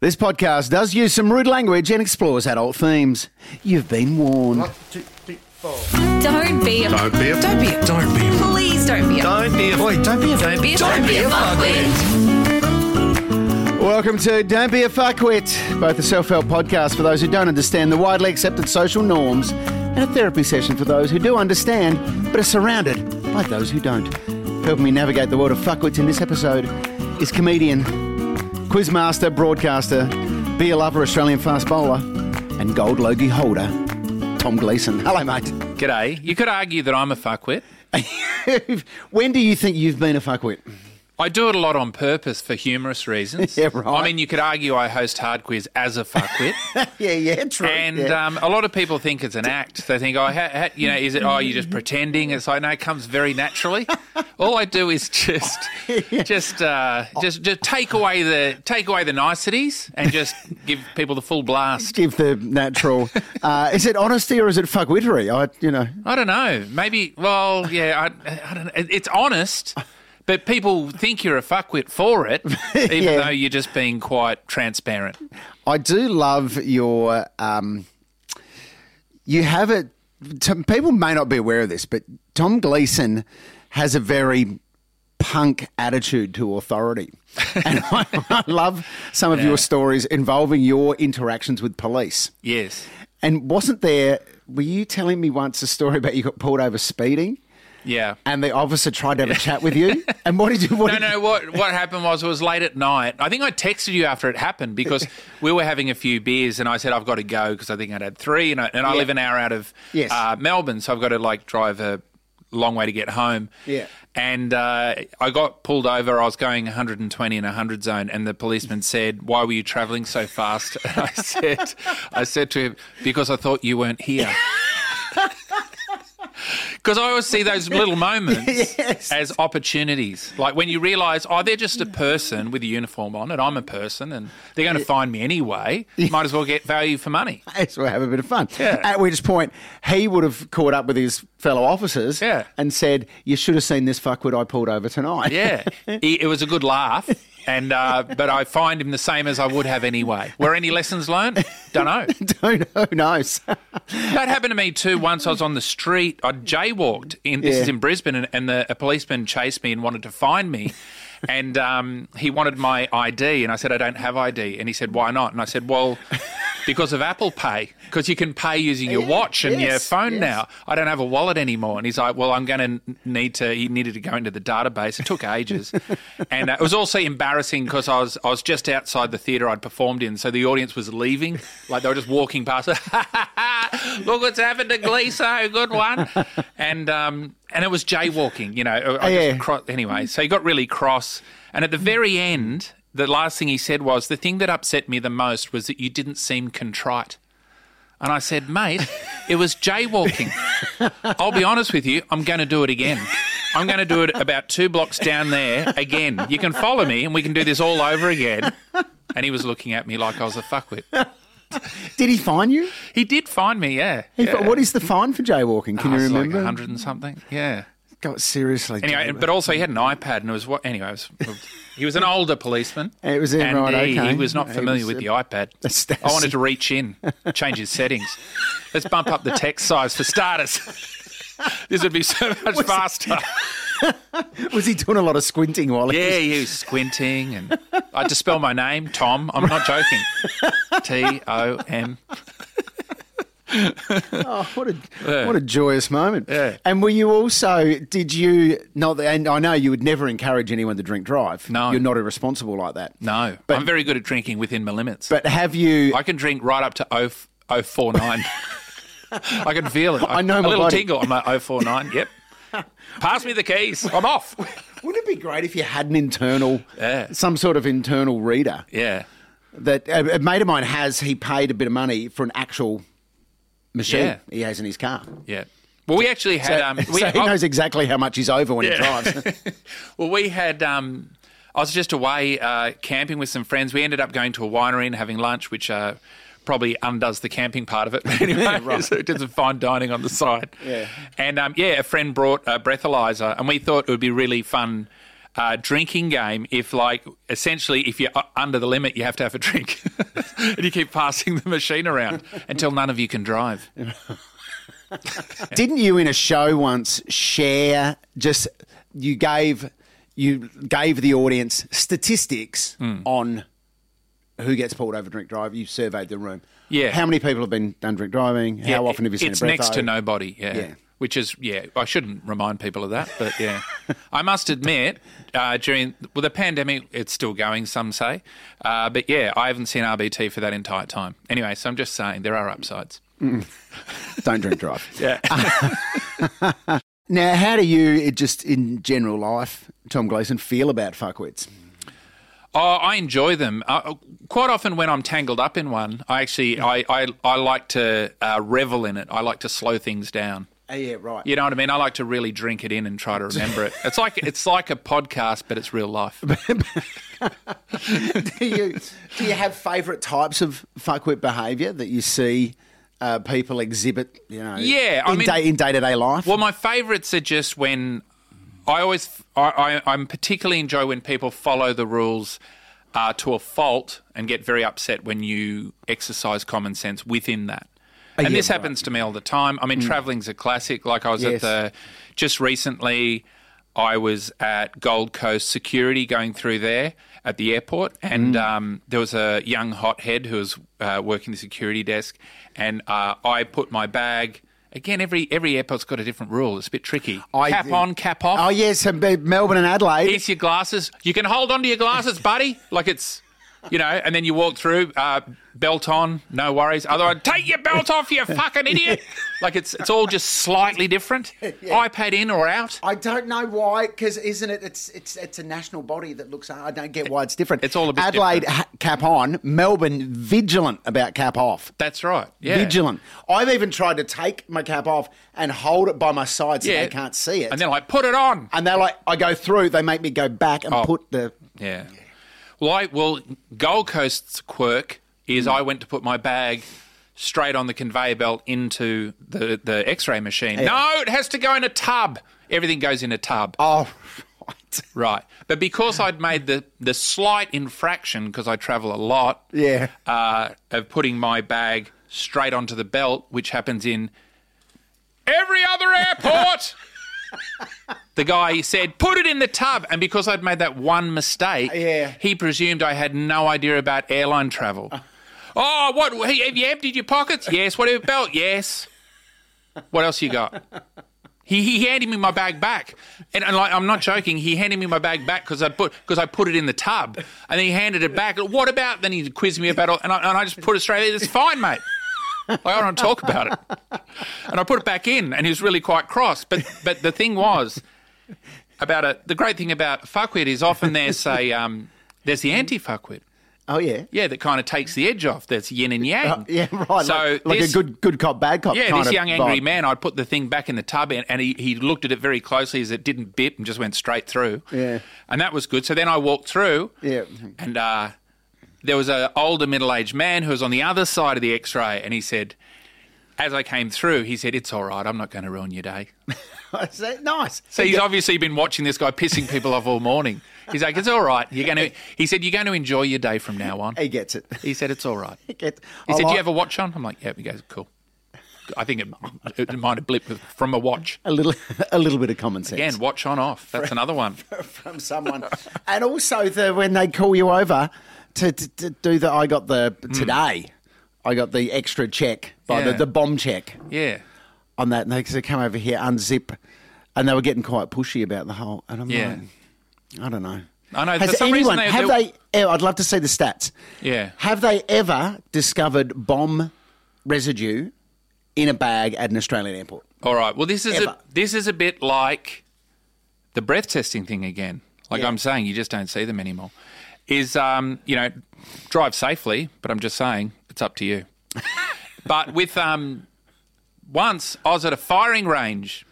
This podcast does use some rude language and explores adult themes. You've been warned. One, two, three, four. Don't be a Don't be a- don't be a don't be a- please don't be a Don't be a boy. Don't be a don't be a don't be a fuckwit. Welcome to Don't Be a Fuckwit, both a self-help podcast for those who don't understand the widely accepted social norms and a therapy session for those who do understand but are surrounded by those who don't. Helping me navigate the world of fuckwits in this episode is comedian, quizmaster, broadcaster, beer lover, Australian fast bowler, and gold logie holder, Tom Gleeson. Hello, mate. G'day. You could argue that I'm a fuckwit. when do you think you've been a fuckwit? I do it a lot on purpose for humorous reasons. Yeah, right. I mean, you could argue I host Hard Quiz as a fuckwit. yeah, yeah, true. and yeah. um, a lot of people think it's an act. They think, oh, ha, ha, you know, is it, oh, you're just pretending? It's like, no, it comes very naturally. All I do is just, just, uh, just, just take away the, take away the niceties and just give people the full blast. give the natural. Uh, is it honesty or is it fuckwittery? I, you know, I don't know. Maybe, well, yeah, I, I don't know. It's honest, but people think you're a fuckwit for it, even Yeah. though you're just being quite transparent. I do love your. Um, you have it. People may not be aware of this, but Tom Gleeson has a very punk attitude to authority, and I, I love some of Yeah. your stories involving your interactions with police. Yes. And wasn't there? Were you telling me once a story about you got pulled over speeding? Yeah. And the officer tried to have a chat with you. And what did you? What No, did you- no. What what happened was it was late at night. I think I texted you after it happened because we were having a few beers, and I said I've got to go because I think I'd had three, and I, and I Yeah. live an hour out of Yes. uh, Melbourne, so I've got to like drive a long way to get home. Yeah. And uh, I got pulled over. I was going 120 in a 100 zone, and the policeman said, "Why were you travelling so fast?" And I said, "I said to him because I thought you weren't here." Because I always see those little moments Yes. as opportunities. Like when you realise, oh, they're just a person with a uniform on, and I'm a person, and they're going to find me anyway. Might as well get value for money. Yes, we'll have a bit of fun. Yeah. At which point, he would have caught up with his fellow officers Yeah. and said, You should have seen this fuckwit I pulled over tonight. Yeah, it was a good laugh, and uh, but I find him the same as I would have anyway. Were any lessons learned? Don't know. Don't know, who knows? That happened to me too. Once I was on the street, I jaywalked. In this Yeah. is in Brisbane, and, and the, a policeman chased me and wanted to find me. And um, he wanted my ID, and I said I don't have ID. And he said, "Why not?" And I said, "Well, because of Apple Pay, because you can pay using your Yeah, watch and your phone yes. now. I don't have a wallet anymore." And he's like, "Well, I'm going to need to." He needed to go into the database. It took ages, and uh, it was also embarrassing because I was I was just outside the theatre I'd performed in, so the audience was leaving, like they were just walking past. Look what's happened to Gleeso, good one. And um, and it was jaywalking, you know. I yeah. just cro- anyway, so he got really cross. And at the very end, the last thing he said was, "The thing that upset me the most was that you didn't seem contrite." And I said, "Mate, it was jaywalking. I'll be honest with you, I'm going to do it again." I'm going to do it about two blocks down there again. You can follow me and we can do this all over again. And he was looking at me like I was a fuckwit. Did he fine you? He did find me, yeah. He yeah. What is the fine for jaywalking? Can Oh, you ah, remember? Like 100 and something. Yeah. God, seriously. Anyway, jaywalking. but also he had an iPad and it was what? Anyway, it was, he was an older policeman. It was in, right, he, okay. he was not familiar was, with the iPad. That's- that's- I wanted to reach in, change his settings. Let's bump up the text size for starters. this would be so much faster. Was he doing a lot of squinting while he Yeah, was... he was squinting, and I had to spell my name, Tom. I'm not joking. T O M. Oh, what a Yeah. what a joyous moment! Yeah. And were you also? Did you not? And I know you would never encourage anyone to drink drive. No. you're not irresponsible like that. No, But- I'm very good at drinking within my limits. But have you? I can drink right up to 0, 049. I can feel it. I know a little body. tingle. I'm at 049. Yep. Pass me the keys. I'm off. Wouldn't it be great if you had an internal, Yeah. some sort of internal reader Yeah. that a mate of mine has? He paid a bit of money for an actual machine Yeah. he has in his car. Yeah. Well, we actually had. So, um, we, so he knows exactly how much he's over when he drives. well, we had. Um, I was just away uh, camping with some friends. We ended up going to a winery and having lunch, which uh, probably undoes the camping part of it. But anyway, so we did some fine dining on the side. Yeah. And um, yeah, a friend brought a breathalyzer, and we thought it would be really fun uh, drinking game if, like, essentially, if you're under the limit, you have to have a drink. and you keep passing the machine around until none of you can drive. Didn't you in a show once share just you gave you gave the audience statistics Hmm. on who gets pulled over drink drive? You surveyed the room. Yeah. How many people have been done drink driving? How Yeah, often have you seen It's a breatho? next to nobody. Yeah. Yeah. Which is yeah. I shouldn't remind people of that, but yeah. I must admit, uh, during well the pandemic, it's still going. Some say, uh, but yeah, I haven't seen RBT for that entire time. Anyway, so I'm just saying there are upsides. Don't drink drive. Yeah. Now, how do you, just in general life, Tom Gleeson, feel about fuckwits? Oh, I enjoy them. Uh, quite often, when I'm tangled up in one, I actually I, I, I like to uh, revel in it. I like to slow things down. Oh, yeah, right. You know what I mean? I like to really drink it in and try to remember it. It's like it's like a podcast, but it's real life. do you do you have favourite types of fuckwit behaviour that you see uh, people exhibit? You know, Yeah, I in mean- day, in day to day life. Well, my favourites are just when I always I, I I'm particularly enjoy when people follow the rules uh, to a fault and get very upset when you exercise common sense within that. And yeah, this right. happens to me all the time. I mean, travelling's a classic. Like I was Yes. at the just recently. I was at Gold Coast Security going through there at the airport, and um, there was a young hothead who was uh, working the security desk, and uh, I put my bag. Again, every every airport's got a different rule. It's a bit tricky. I- cap on, cap off. oh yes, Melbourne and Adelaide. Here's your glasses. You can hold on to your glasses, buddy. Like it's, you know, and then you walk through, uh, belt on, no worries. Otherwise, take your belt off, you fucking idiot. Like it's it's all just slightly different. iPad in or out. I don't know why, because isn't it? It's it's it's a national body that looks. I don't get why it's different. It's all a bit Adelaide different. ha- cap on, Melbourne vigilant about cap off. That's right. Yeah. Vigilant. I've even tried to take my cap off and hold it by my side so Yeah. they can't see it. And then like put it on. And they're like, I go through. They make me go back and Oh. put the. Yeah. Well, I well Gold Coast's quirk is I went to put my bag straight on the conveyor belt into the the X-ray machine. No, it has to go in a tub. Everything goes in a tub. Oh, right. Right. But because I'd made the, the slight infraction, because I travel a lot, Yeah. uh, of putting my bag straight onto the belt, which happens in every other airport. the guy said, put it in the tub. And because I'd made that one mistake, Yeah. he presumed I had no idea about airline travel. oh, what? Have you emptied your pockets? Yes. What about belt? Yes. What else you got? He, he handed me my bag back, and, and like I'm not joking. He handed me my bag back because I put because I put it in the tub, and then he handed it back. What about? Then he quizzed me about it, and I, and I just put it straight. It's fine, mate. Like, I don't want to talk about it. And I put it back in, and he was really quite cross. But but the thing was about it. The great thing about fuckwit is often there's a um, there's the anti fuckwit. Oh, yeah. Yeah, that kind of takes the edge off. That's yin and yang. Uh, yeah, right. So like, like this- a good good cop, bad cop. yeah, this young angry vibe. man, I'd put the thing back in the tub and, and he, he looked at it very closely as it didn't bip and just went straight through. Yeah. And that was good. So then I walked through Yeah. and uh, there was an older middle aged man who was on the other side of the x ray and he said, as I came through, he said, It's all right, I'm not going to ruin your day. So, nice. So he's obviously been watching this guy pissing people off all morning. He's like, It's all right. You're going to, he said, You're going to enjoy your day from now on. He gets it. He said, It's all right. He gets. He said, "Do you have a watch on?" I'm like, "Yeah." He goes, "Cool." I think it, it might have blipped from a watch. a little a little bit of common sense Again, watch on off. That's another one. from someone, and also the when they call you over to, to, to do the I got the hmm. today, I got the extra check by the, Yeah. the bomb check Yeah. on that, and they said, come over here, unzip, and they were getting quite pushy about the whole, and I'm Yeah. like, I don't know. I know. Has some anyone, they, have they- they, I'd love to see the stats. Yeah. Have they ever discovered bomb residue in a bag at an Australian airport? All right. Well, this is Ever. a this is a bit like the breath testing thing again. Like Yeah. I'm saying, you just don't see them anymore. Is um, you know, drive safely, but I'm just saying it's up to you. but with um, once I was at a firing range,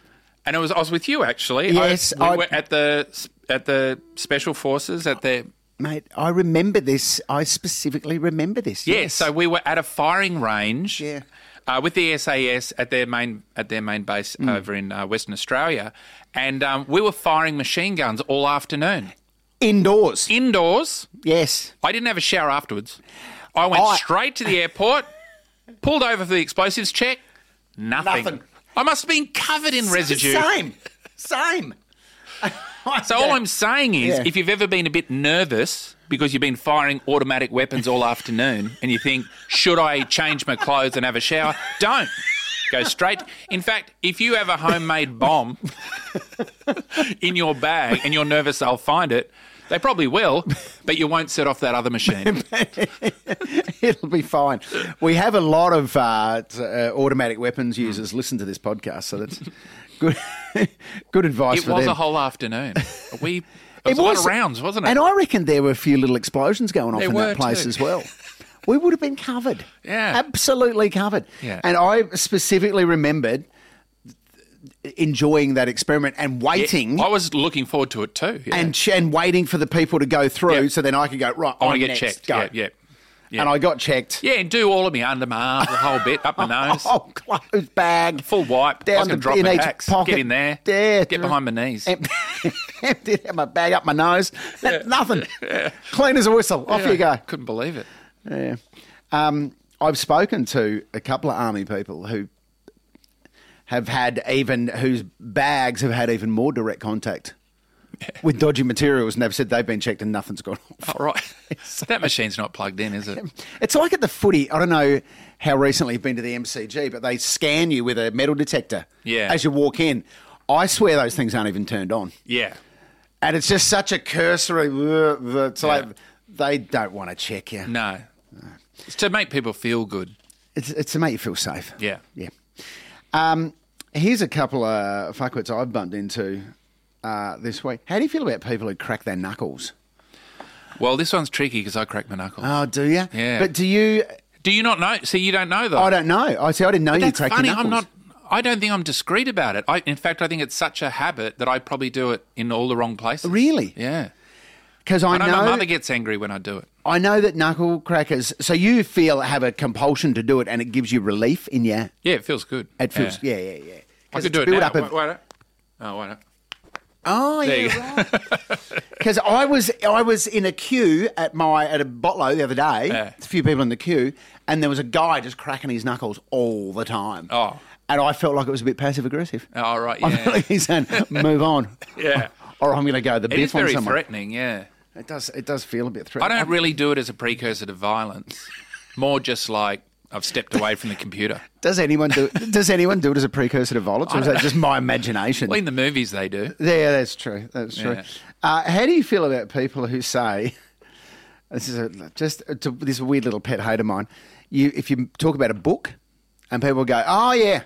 and it was I was with you actually. I- Yes, we I- were at the at the special forces at the Mate, I remember this. I specifically remember this. Yeah, Yes. so we were at a firing range. Yeah. uh, with the SAS at their main at their main base Mm. over in uh, Western Australia, and um, we were firing machine guns all afternoon Indoors. indoors. yes. I didn't have a shower afterwards. I went I- straight to the airport, pulled over for the explosives check. Nothing. Nothing. I must have been covered in residue. Same. Same. So all I'm saying is, Yeah. if you've ever been a bit nervous because you've been firing automatic weapons all afternoon, and you think, should I change my clothes and have a shower? Don't. Go straight. In fact, if you have a homemade bomb in your bag and you're nervous they'll find it, they probably will, but you won't set off that other machine. It'll be fine. We have a lot of uh, uh, automatic weapons users listen to this podcast, so that's good. good advice It was them. a whole afternoon. We it was, a lot of rounds, wasn't it? And I reckon there were a few little explosions going off There in that place too. as well. We would have been covered. Yeah. Absolutely covered. Yeah. And I specifically remembered enjoying that experiment and Yeah, waiting I was looking forward to it too. yeah. and ch- and waiting for the people to go through Yeah. so then I could go, right, I want to get next, checked. Go. Yeah, yeah. Yeah. And I got checked. Yeah, and do all of me under my arm, the whole bit, up my nose. Oh, clothes bag. Full wipe. I Down was going the- to drop in my each pocket. Get in there. Yeah. Get behind my knees. Empty, emptied out my bag up my nose. Nothing. Clean as a whistle. Off you go. Couldn't believe it. Yeah. Um, I've spoken to a couple of army people who have had even whose bags have had even more direct contact with dodgy materials, and they've said they've been checked and nothing's gone off. Oh right, so that machine's not plugged in, is it? It's like at the footy. I don't know how recently you've been to the MCG, but they scan you with a metal detector Yeah. as you walk in. I swear those things aren't even turned on. Yeah. And it's just such a cursory. It's like Yeah. they don't want to check you. No. It's to make people feel good. It's, it's to make you feel safe. Yeah. Yeah. Um, here's a couple of fuckwits I've bumped into uh, this week. How do you feel about people who crack their knuckles? Well, this one's tricky because I crack my knuckles. Oh, do you? Yeah. But do you? Do you not know? See, you don't know though. I don't know. I see. I didn't know you That's cracked funny. your knuckles. I'm not. I don't think I'm discreet about it. I, in fact, I think it's such a habit that I probably do it in all the wrong places. Really? Yeah. Because I, I know, know. my mother gets angry when I do it. I know that knuckle crackers. So you feel have a compulsion to do it, and it gives you relief in your. Yeah, it feels good. It feels. Yeah, yeah, yeah. I 'Cause could do it now. up of- Wait, wait, oh, wait. Oh There yeah, right. Because I was I was in a queue at my at a botlo the other day. Yeah. A few people in the queue, and there was a guy just cracking his knuckles all the time. Oh. and I felt like it was a bit passive aggressive. All right. I Yeah. felt like he's saying, "Move on," yeah. or I'm going to go the biff on very threatening. Yeah. It does. It does feel a bit I don't really do it as a precursor to violence. More just like I've stepped away from the computer. Does anyone do? Does anyone do it as a precursor to violence, or is that just my imagination? Well, in the movies they do. Yeah, that's true. That's true. Yeah. Uh, how do you feel about people who say this is a, just a, this is a weird little pet hate of mine? You, if you talk about a book, and people go, "Oh yeah,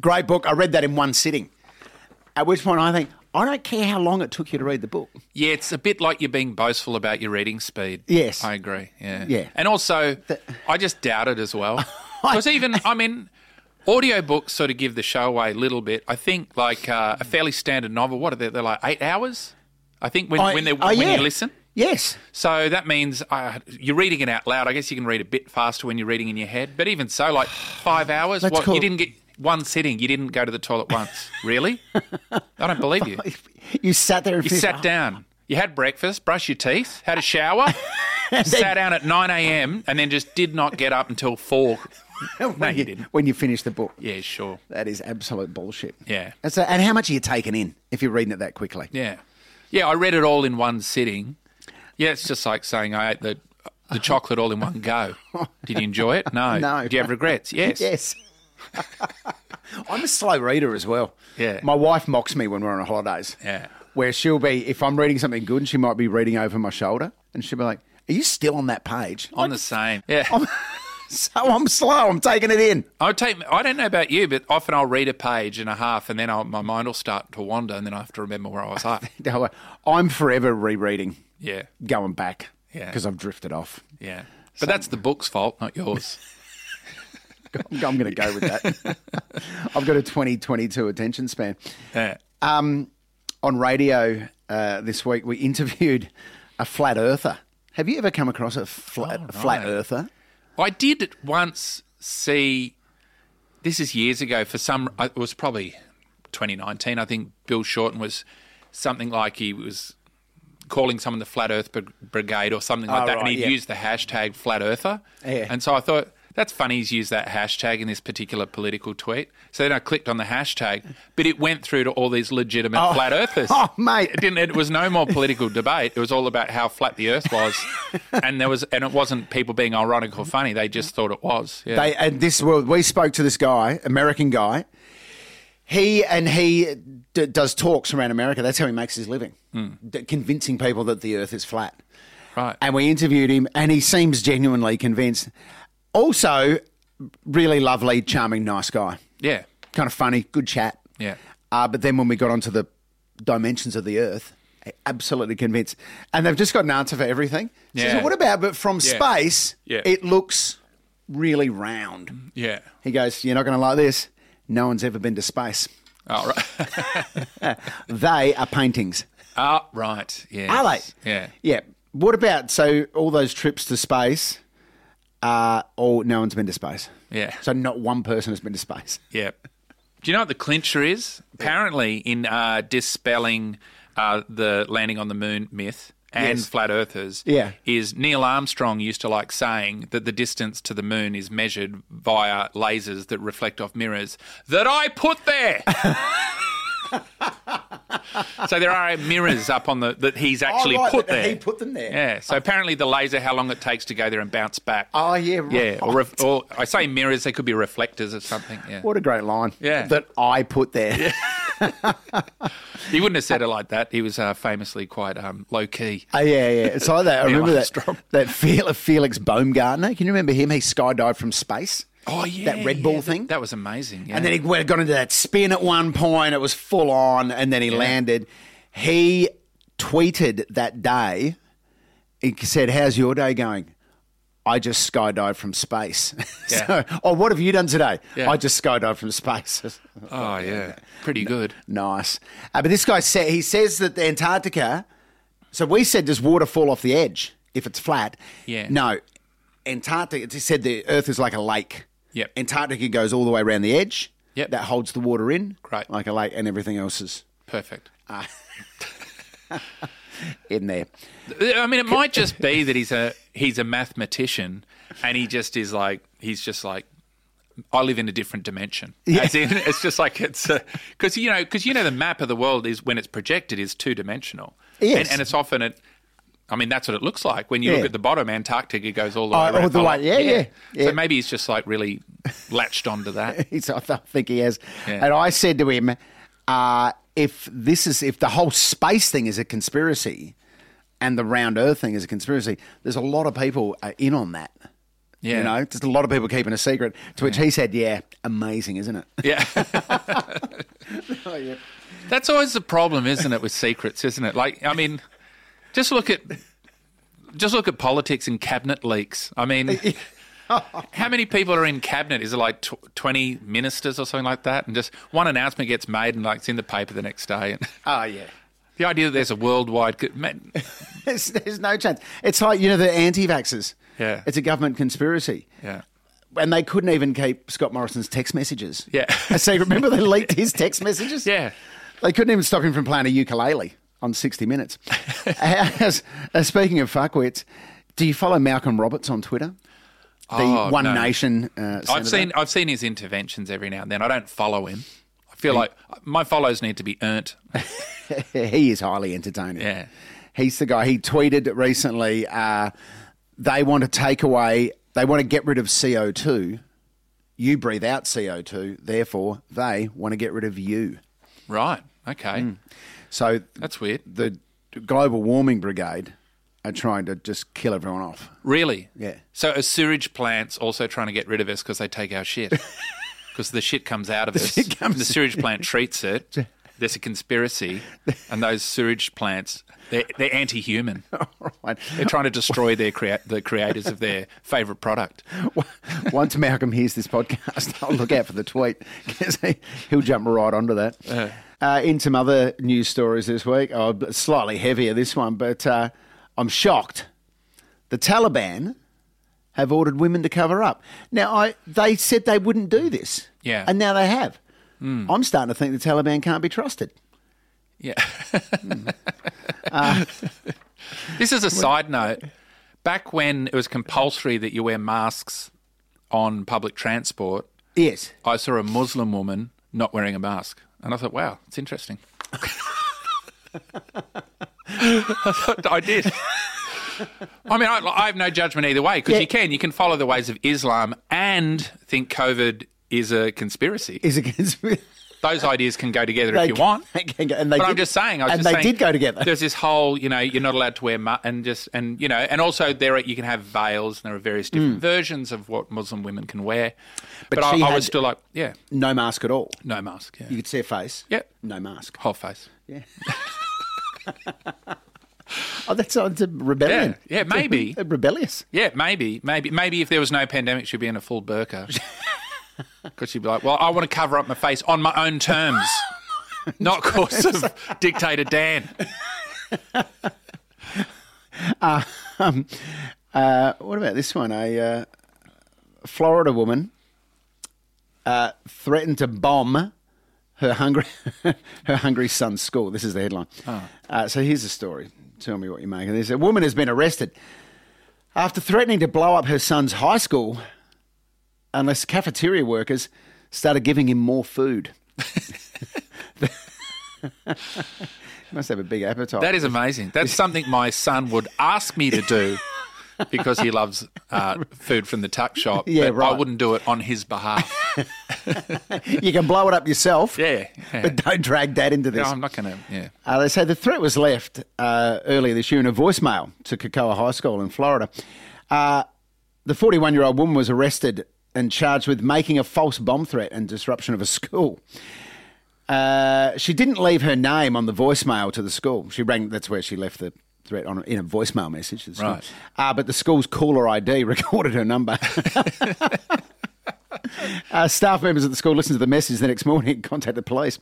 great book. I read that in one sitting." At which point I think, I don't care how long it took you to read the book. Yeah, it's a bit like you're being boastful about your reading speed. Yes. I agree. Yeah. Yeah. And also, I just doubt it as well. Because even, I mean, audiobooks sort of give the show away a little bit. I think like uh, a fairly standard novel, what are they? They're like eight hours? I think when, I- when, they oh, when yeah. you listen. Yes. So that means uh, you're reading it out loud. I guess you can read a bit faster when you're reading in your head. But even so, like five hours, what, cool. you didn't get one sitting. You didn't go to the toilet once. really? I don't believe you. You sat there You finished- sat down. You had breakfast, brushed your teeth, had a shower, sat down at 9 a.m., and then just did not get up until 4. No, when you didn't. When you finish the book. Yeah, sure. That is absolute bullshit. Yeah. And, so, and how much are you taking in if you're reading it that quickly? Yeah. Yeah, I read it all in one sitting. Yeah, it's just like saying I ate the, the chocolate all in one go. Did you enjoy it? No. No. Did you have regrets? Yes. Yes. I'm a slow reader as well. Yeah. My wife mocks me when we're on holidays. Yeah. Where she'll be, if I'm reading something good, she might be reading over my shoulder, and she'll be like, "Are you still on that page?" I'm the same. Yeah. so I'm slow. I'm taking it in. I take. I don't know about you, but often I'll read a page and a half, and then I'll, my mind will start to wander, and then I have to remember where I was at. I'm forever rereading, Yeah, going back, Yeah. because I've drifted off. yeah. But that's the book's fault, not yours. I'm going to go with that. I've got a 2022 attention span. Yeah. Um, on radio uh, this week, we interviewed a flat earther. Have you ever come across a flat, Oh, flat earther? I did once see this is years ago. For some, it was probably 2019. I think Bill Shorten was something like he was calling someone the Flat Earth Brigade or something like Oh, that, and right, he yeah. used the hashtag Flat Earther. Yeah. And so I thought. That's funny he's used that hashtag in this particular political tweet. So then I clicked on the hashtag, but it went through to all these legitimate oh. flat earthers. Oh, mate. It didn't. It was no more political debate. It was all about how flat the Earth was, and there was, and it wasn't people being ironic or funny. They just thought it was. Yeah. They and this well, we spoke to this guy, American guy. He and he d- does talks around America. That's how he makes his living, hmm. d- convincing people that the Earth is flat. right. And we interviewed him, and he seems genuinely convinced. Also, really lovely, charming, nice guy. yeah. Kind of funny, good chat. Yeah. Uh, but then when we got onto the dimensions of the Earth, absolutely convinced. And they've just got an answer for everything. So I said, Yeah. what about, but from Yeah. space, Yeah. it looks really round. Yeah. He goes, You're not going to like this. No one's ever been to space. Oh, right. They are paintings. oh, right. Yeah. Are they? Yeah. Yeah. What about, so all those trips to space, uh, all, no one's been to space. Yeah. So not one person has been to space. Yeah. Do you know what the clincher is? Apparently, in uh, dispelling uh, the landing on the moon myth and Yes. flat earthers, Yeah. is Neil Armstrong used to like saying that the distance to the moon is measured via lasers that reflect off mirrors that I put there. so there are mirrors up on the that he's actually Oh, right, put there. he put them there. Yeah. So apparently the laser, how long it takes to go there and bounce back. Oh, yeah, right. Yeah. Or, ref- or I say mirrors, they could be reflectors or something. Yeah. What a great line. Yeah. That I put there. He wouldn't have said it like that. He was uh, famously quite um, low key. Oh, yeah, yeah. It's like that. I remember that, that Fel- Felix Baumgartner. Can you remember him? He skydived from space. Oh yeah, That Red Bull that- thing? That was amazing. Yeah. And then he went, got into that spin at one point. It was full on, and then he landed. He tweeted that day. He said, "How's your day going?" I just skydived from space. Yeah. so, oh, what have you done today? Yeah. I just skydived from space. oh yeah, pretty good. nice. Uh, but this guy said he says that the Antarctica. So we said, does water fall off the edge if it's flat? Yeah. No, Antarctica. He said the Earth is like a lake. Yep. Antarctica goes all the way around the edge. Yep. That holds the water in. Great. Like a lake, and everything else is Perfect. Uh, in there. I mean, it might just be that he's a he's a mathematician, and he just is like he's just like. I live in a different dimension. As in, it's just like it's because you know because you know the map of the world is when it's projected is two dimensional. Yes. and, and it's often it. I mean, that's what it looks like when you Yeah. look at the bottom. Antarctica goes all the way Oh, around. all the way- yeah, yeah, yeah. So maybe he's just like really latched onto that. He's, I think he has. Yeah. And I said to him, uh, if this is if the whole space thing is a conspiracy, and the round Earth thing is a conspiracy, there's a lot of people uh, in on that. Yeah. You know, just a lot of people keeping a secret. To which he said, "Yeah, amazing, isn't it?" Yeah. That's always the problem, isn't it, with secrets, isn't it? Like, I mean, just look at just look at politics and cabinet leaks. I mean, how many people are in cabinet? Is it like tw- twenty ministers or something like that? And just one announcement gets made and like it's in the paper the next day. And Oh ah, yeah. the idea that there's a worldwide co- man, There's, there's no chance. It's like you know the anti-vaxxers. Yeah. It's a government conspiracy. yeah. And they couldn't even keep Scott Morrison's text messages. Yeah. A secret. Remember they leaked his text messages? Yeah. They couldn't even stop him from playing a ukulele on 60 Minutes. Speaking of fuckwits, do you follow Malcolm Roberts on Twitter? The Oh, One no. Nation uh, I've seen I've seen his interventions every now and then. I don't follow him. I feel like my follows need to be earned. he is highly entertaining. Yeah. He's the guy. He tweeted recently uh, they want to take away, they want to get rid of CO2. You breathe out CO2, therefore, they want to get rid of you. Right. Okay. So That's weird. the Global Warming Brigade are trying to just kill everyone off. Really? Yeah. So are sewage plants also trying to get rid of us because they take our shit? Because the shit comes out of us. shit comes- the sewage plant treats it. There's a conspiracy, and those sewage plants, they're, they're anti-human. Right. They're trying to destroy their crea- the creators of their favourite product. Once Malcolm hears this podcast, I'll look out for the tweet because he, he'll jump right onto that. Uh, Uh, in some other news stories this week, oh, slightly heavier this one, but uh, I'm shocked. The Taliban have ordered women to cover up. Now, I they said they wouldn't do this. Yeah. And now they have. Hmm. I'm starting to think the Taliban can't be trusted. Yeah. Hmm. Uh, this is a side note. Back when it was compulsory that you wear masks on public transport, Yes. I saw a Muslim woman not wearing a mask. And I thought, wow, it's interesting. I thought I did. I mean, I, I have no judgment either way because Yeah. you can. You can follow the ways of Islam and think COVID is a conspiracy. Is against Those ideas can go together if you want. can go- and they but I'm just saying, I was and just they saying, did go together. There's this whole, you know, you're not allowed to wear mu- and just and you know, and also there are, you can have veils, and there are various different mm. versions of what Muslim women can wear. But, But I, I was still like, yeah, no mask at all. no mask, yeah, You could see her face. Yep. No mask. whole face. Yeah. oh, that's it's a rebellion. Yeah, yeah, maybe. rebellious. Yeah, maybe, maybe, maybe if there was no pandemic, she'd be in a full burqa. Because she'd be like, well, I want to cover up my face on my own terms, not course of dictator Dan. Uh, what about this one? A uh, Florida woman uh, threatened to bomb her hungry her hungry son's school. This is the headline. Uh, so here's the story. Tell me what you make of this. A woman has been arrested after threatening to blow up her son's high school unless cafeteria workers started giving him more food. he Must have a big appetite. That is amazing. That's something my son would ask me to do because he loves uh, food from the tuck shop. Yeah, but I wouldn't do it on his behalf. you can blow it up yourself. Yeah, yeah. But don't drag that into this. No, I'm not going to. Yeah. Uh, they say the threat was left uh, earlier this year in a voicemail to Cocoa High School in Florida. Uh, the 41 year old woman was arrested and charged with making a false bomb threat and disruption of a school. Uh, she didn't leave her name on the voicemail to the school. She rang. That's where she left the threat on in a voicemail message. the. Right. Uh, but the school's caller ID recorded her number. Uh, staff members at the school listened to the message the next morning and contacted police.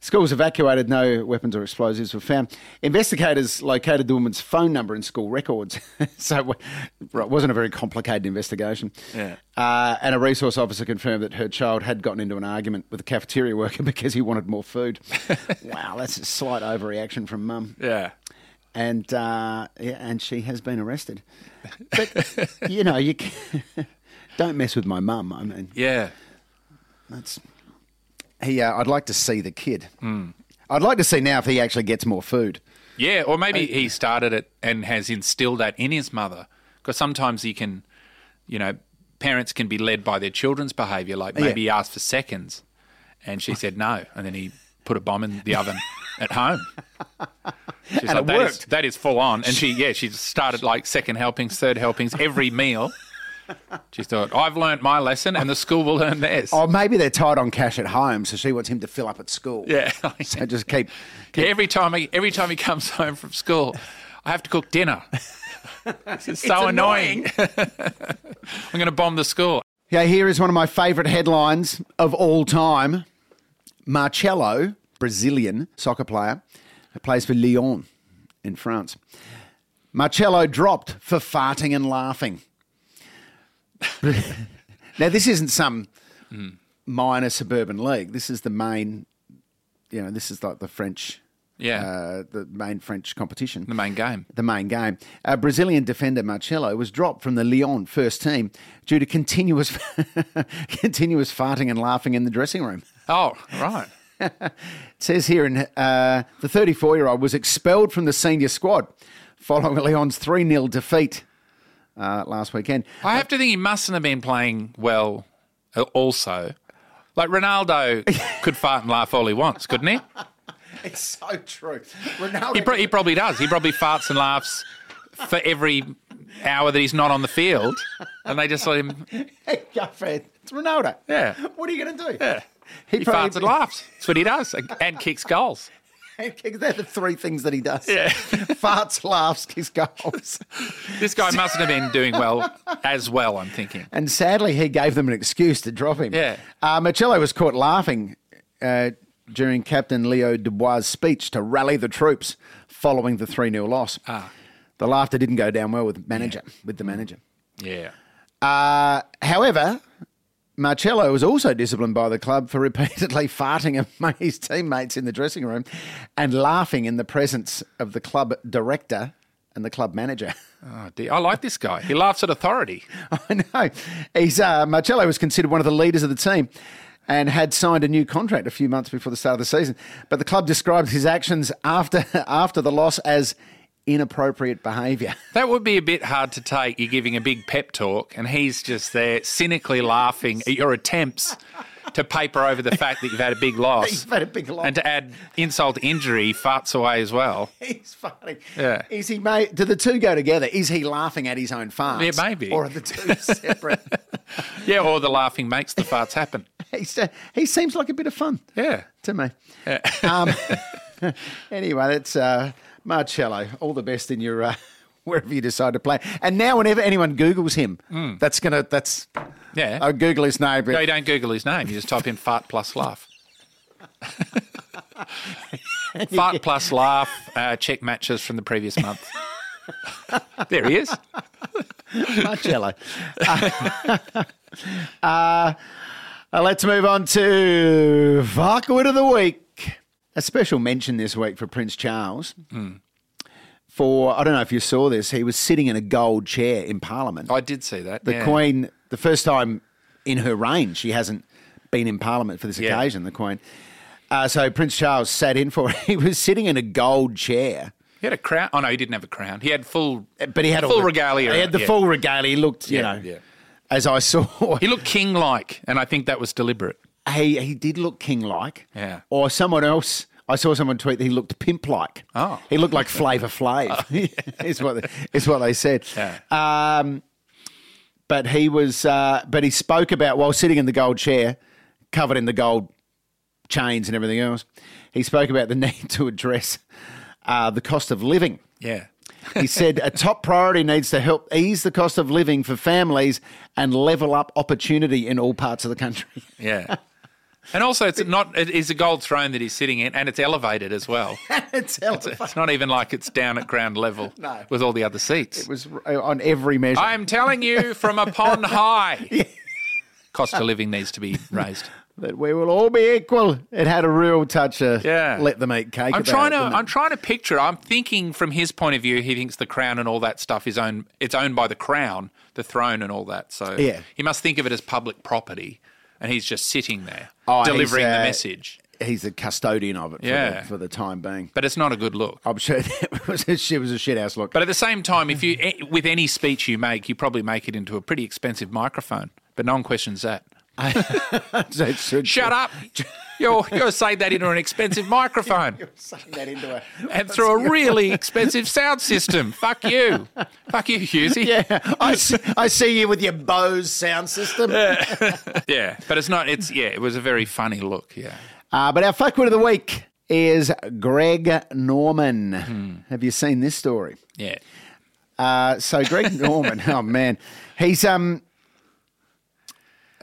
Schools evacuated, no weapons or explosives were found. Investigators located the woman's phone number in school records. so it wasn't a very complicated investigation. Yeah. Uh, and a resource officer confirmed that her child had gotten into an argument with a cafeteria worker because he wanted more food. wow, that's a slight overreaction from mum. Yeah. And, uh, yeah, and she has been arrested. But, you know, you don't mess with my mum. I mean, Yeah. that's he. Uh, I'd like to see the kid. Hmm. I'd like to see now if he actually gets more food. Yeah, or maybe he started it and has instilled that in his mother. Because sometimes he can, you know, parents can be led by their children's behaviour. Like maybe he asked for seconds and she said no. And then he put a bomb in the oven at home. She's And like, it "That is- worked." that is full on. And she, yeah, she started like second helpings, third helpings, every meal. She thought, I've learnt my lesson and the school will learn theirs. Or maybe they're tight on cash at home, so she wants him to fill up at school. Yeah. So just keep. Yeah, every time he every time he comes home from school, I have to cook dinner. It's so annoying. I'm going to bomb the school. Yeah, here is one of my favourite headlines of all time. Marcelo, Brazilian soccer player, who plays for Lyon in France. Marcelo dropped for farting and laughing. now, this isn't some minor suburban league. This is the main, you know, this is like the French, Yeah, uh, the main French competition the main game. the main game. Uh, Brazilian defender Marcelo was dropped from the Lyon first team due to continuous continuous farting and laughing in the dressing room. Oh, right. It says here, in, uh, the 34 year old was expelled from the senior squad following Lyon's 3 0 defeat uh, last weekend. I have to think he mustn't have been playing well. uh, Also, like Ronaldo could fart and laugh all he wants, couldn't he? It's so true. Ronaldo. He, pro- he probably does. He probably farts and laughs for every hour that he's not on the field, and they just let him. Hey, it. It's Ronaldo. Yeah. What are you going to do? Yeah. He, He probably- farts and laughs. That's what he does, and kicks goals. They're the three things that he does. Yeah. Farts, laughs, kicks goals. This guy mustn't have been doing well as well. I'm thinking. And sadly, he gave them an excuse to drop him. Yeah. Uh, Marcelo was caught laughing uh, during Captain Leo Dubois' speech to rally the troops following the 3 0 loss. Ah. The laughter didn't go down well with manager, with the manager. Yeah. Uh, however, Marcelo was also disciplined by the club for repeatedly farting among his teammates in the dressing room and laughing in the presence of the club director and the club manager. Oh, dear. I like this guy. He laughs at authority. I know. He's uh, Marcelo was considered one of the leaders of the team and had signed a new contract a few months before the start of the season. But the club described his actions after after the loss as inappropriate behaviour. That would be a bit hard to take. You're giving a big pep talk, and he's just there cynically laughing at your attempts to paper over the fact that you've had a big loss. He's had a big loss. And to add insult to injury, he farts away as well. He's funny. Yeah. Is he mate? Do the two go together? Is he laughing at his own farts? Yeah, maybe. Or are the two separate? Yeah, or the laughing makes the farts happen. He's, uh, he seems like a bit of fun Yeah. to me. Um, anyway, that's uh, Marcelo. All the best in your uh, wherever you decide to play. And now, whenever anyone Googles him, that's gonna that's. Yeah. I'll Google his name. No, you don't Google his name. You just type in fart plus laugh. fart plus laugh, uh, check matches from the previous month. there he is. Marcelo. uh, uh, let's move on to Fuckwit of the Week. A special mention this week for Prince Charles. For, I don't know if you saw this, he was sitting in a gold chair in Parliament. I did see that. the yeah. Queen, the first time in her reign, she hasn't been in Parliament for this Yeah. occasion, the Queen. Uh, so Prince Charles sat in for it. He was sitting in a gold chair. He had a crown. Oh no, he didn't have a crown. He had full. But he had full the- regalia. He had the yeah. full regalia. He looked, you know, as I saw. He looked king-like, and I think that was deliberate. He he did look king like. Yeah. Or someone else. I saw someone tweet that he looked pimp like. Oh. He looked like Flavor Flav. is what they, is what they said. Yeah. Um, but he was. Uh, but he spoke about while sitting in the gold chair, covered in the gold chains and everything else. He spoke about the need to address uh, the cost of living. Yeah. He said a top priority needs to help ease the cost of living for families and level up opportunity in all parts of the country. Yeah. And also, it's not. It is a gold throne that he's sitting in, and it's elevated as well. it's elevated. It's not even like it's down at ground level No. with all the other seats. It was on every measure. I am telling you from upon high. Cost of living needs to be raised. that we will all be equal. It had a real touch of Yeah. let them eat cake. I'm trying it, to. I'm trying to picture. I'm thinking from his point of view. He thinks the crown and all that stuff is owned. It's owned by the crown, the throne, and all that. So Yeah. he must think of it as public property, and he's just sitting there Oh, delivering the uh, message. He's the custodian of it for, Yeah. the, for the time being. But it's not a good look. I'm sure that was a, it was a shit house look. But at the same time, if you eh, with any speech you make, you probably make it into a pretty expensive microphone. But no one questions that. Shut up! You're you're saying that into an expensive microphone. You're saying that into a and through a really expensive sound system. Fuck you. Fuck you, Hughesy. yeah. I see, I see you with your Bose sound system. Yeah, but it's not. It's yeah. It was a very funny look. Yeah. Uh, but our fuckwit of the week is Greg Norman. Hmm. Have you seen this story? Yeah. Uh, so Greg Norman, oh man, he's um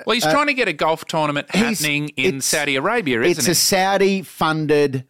Well, he's trying to get a golf tournament Uh, happening in Saudi Arabia, isn't it? It's a Saudi funded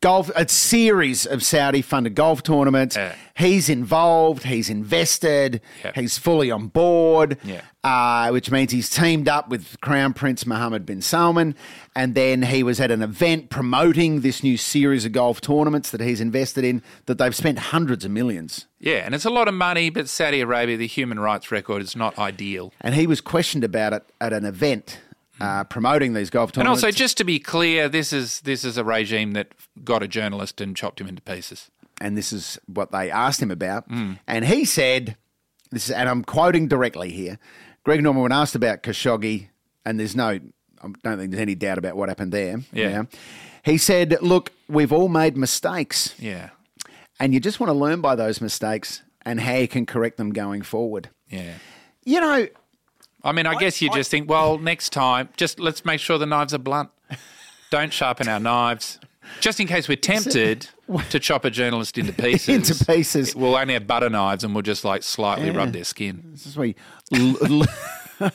golf a series of Saudi funded golf tournaments. Yeah. He's involved, he's invested, Yep. he's fully on board. Yeah. Uh, which means he's teamed up with Crown Prince Mohammed bin Salman. And then he was at an event promoting this new series of golf tournaments that he's invested in that they've spent hundreds of millions. Yeah, and it's a lot of money, but Saudi Arabia, the human rights record is not ideal. And he was questioned about it at an event uh, promoting these golf tournaments. And also, just to be clear, this is this is a regime that got a journalist and chopped him into pieces. and this is what they asked him about. Mm. And he said, "This is," and I'm quoting directly here. Greg Norman, when asked about Khashoggi, and there's no, I don't think there's any doubt about what happened there. Yeah. he said, "Look, we've all made mistakes, Yeah, and you just want to learn by those mistakes and how you can correct them going forward." yeah. You know, I mean, I, guess you just think, well, next time, just let's make sure the knives are blunt. Don't sharpen our knives. Just in case we're tempted to chop a journalist into pieces. Into pieces. We'll only have butter knives and we'll just like slightly rub their skin. this is we. l- l-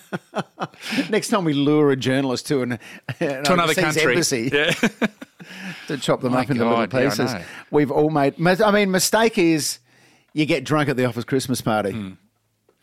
Next time we lure a journalist to an To another country. embassy, Yeah. to chop them up into little God, yeah, pieces. know. We've all made. I mean, mistake is you get drunk at the office Christmas party, Hmm.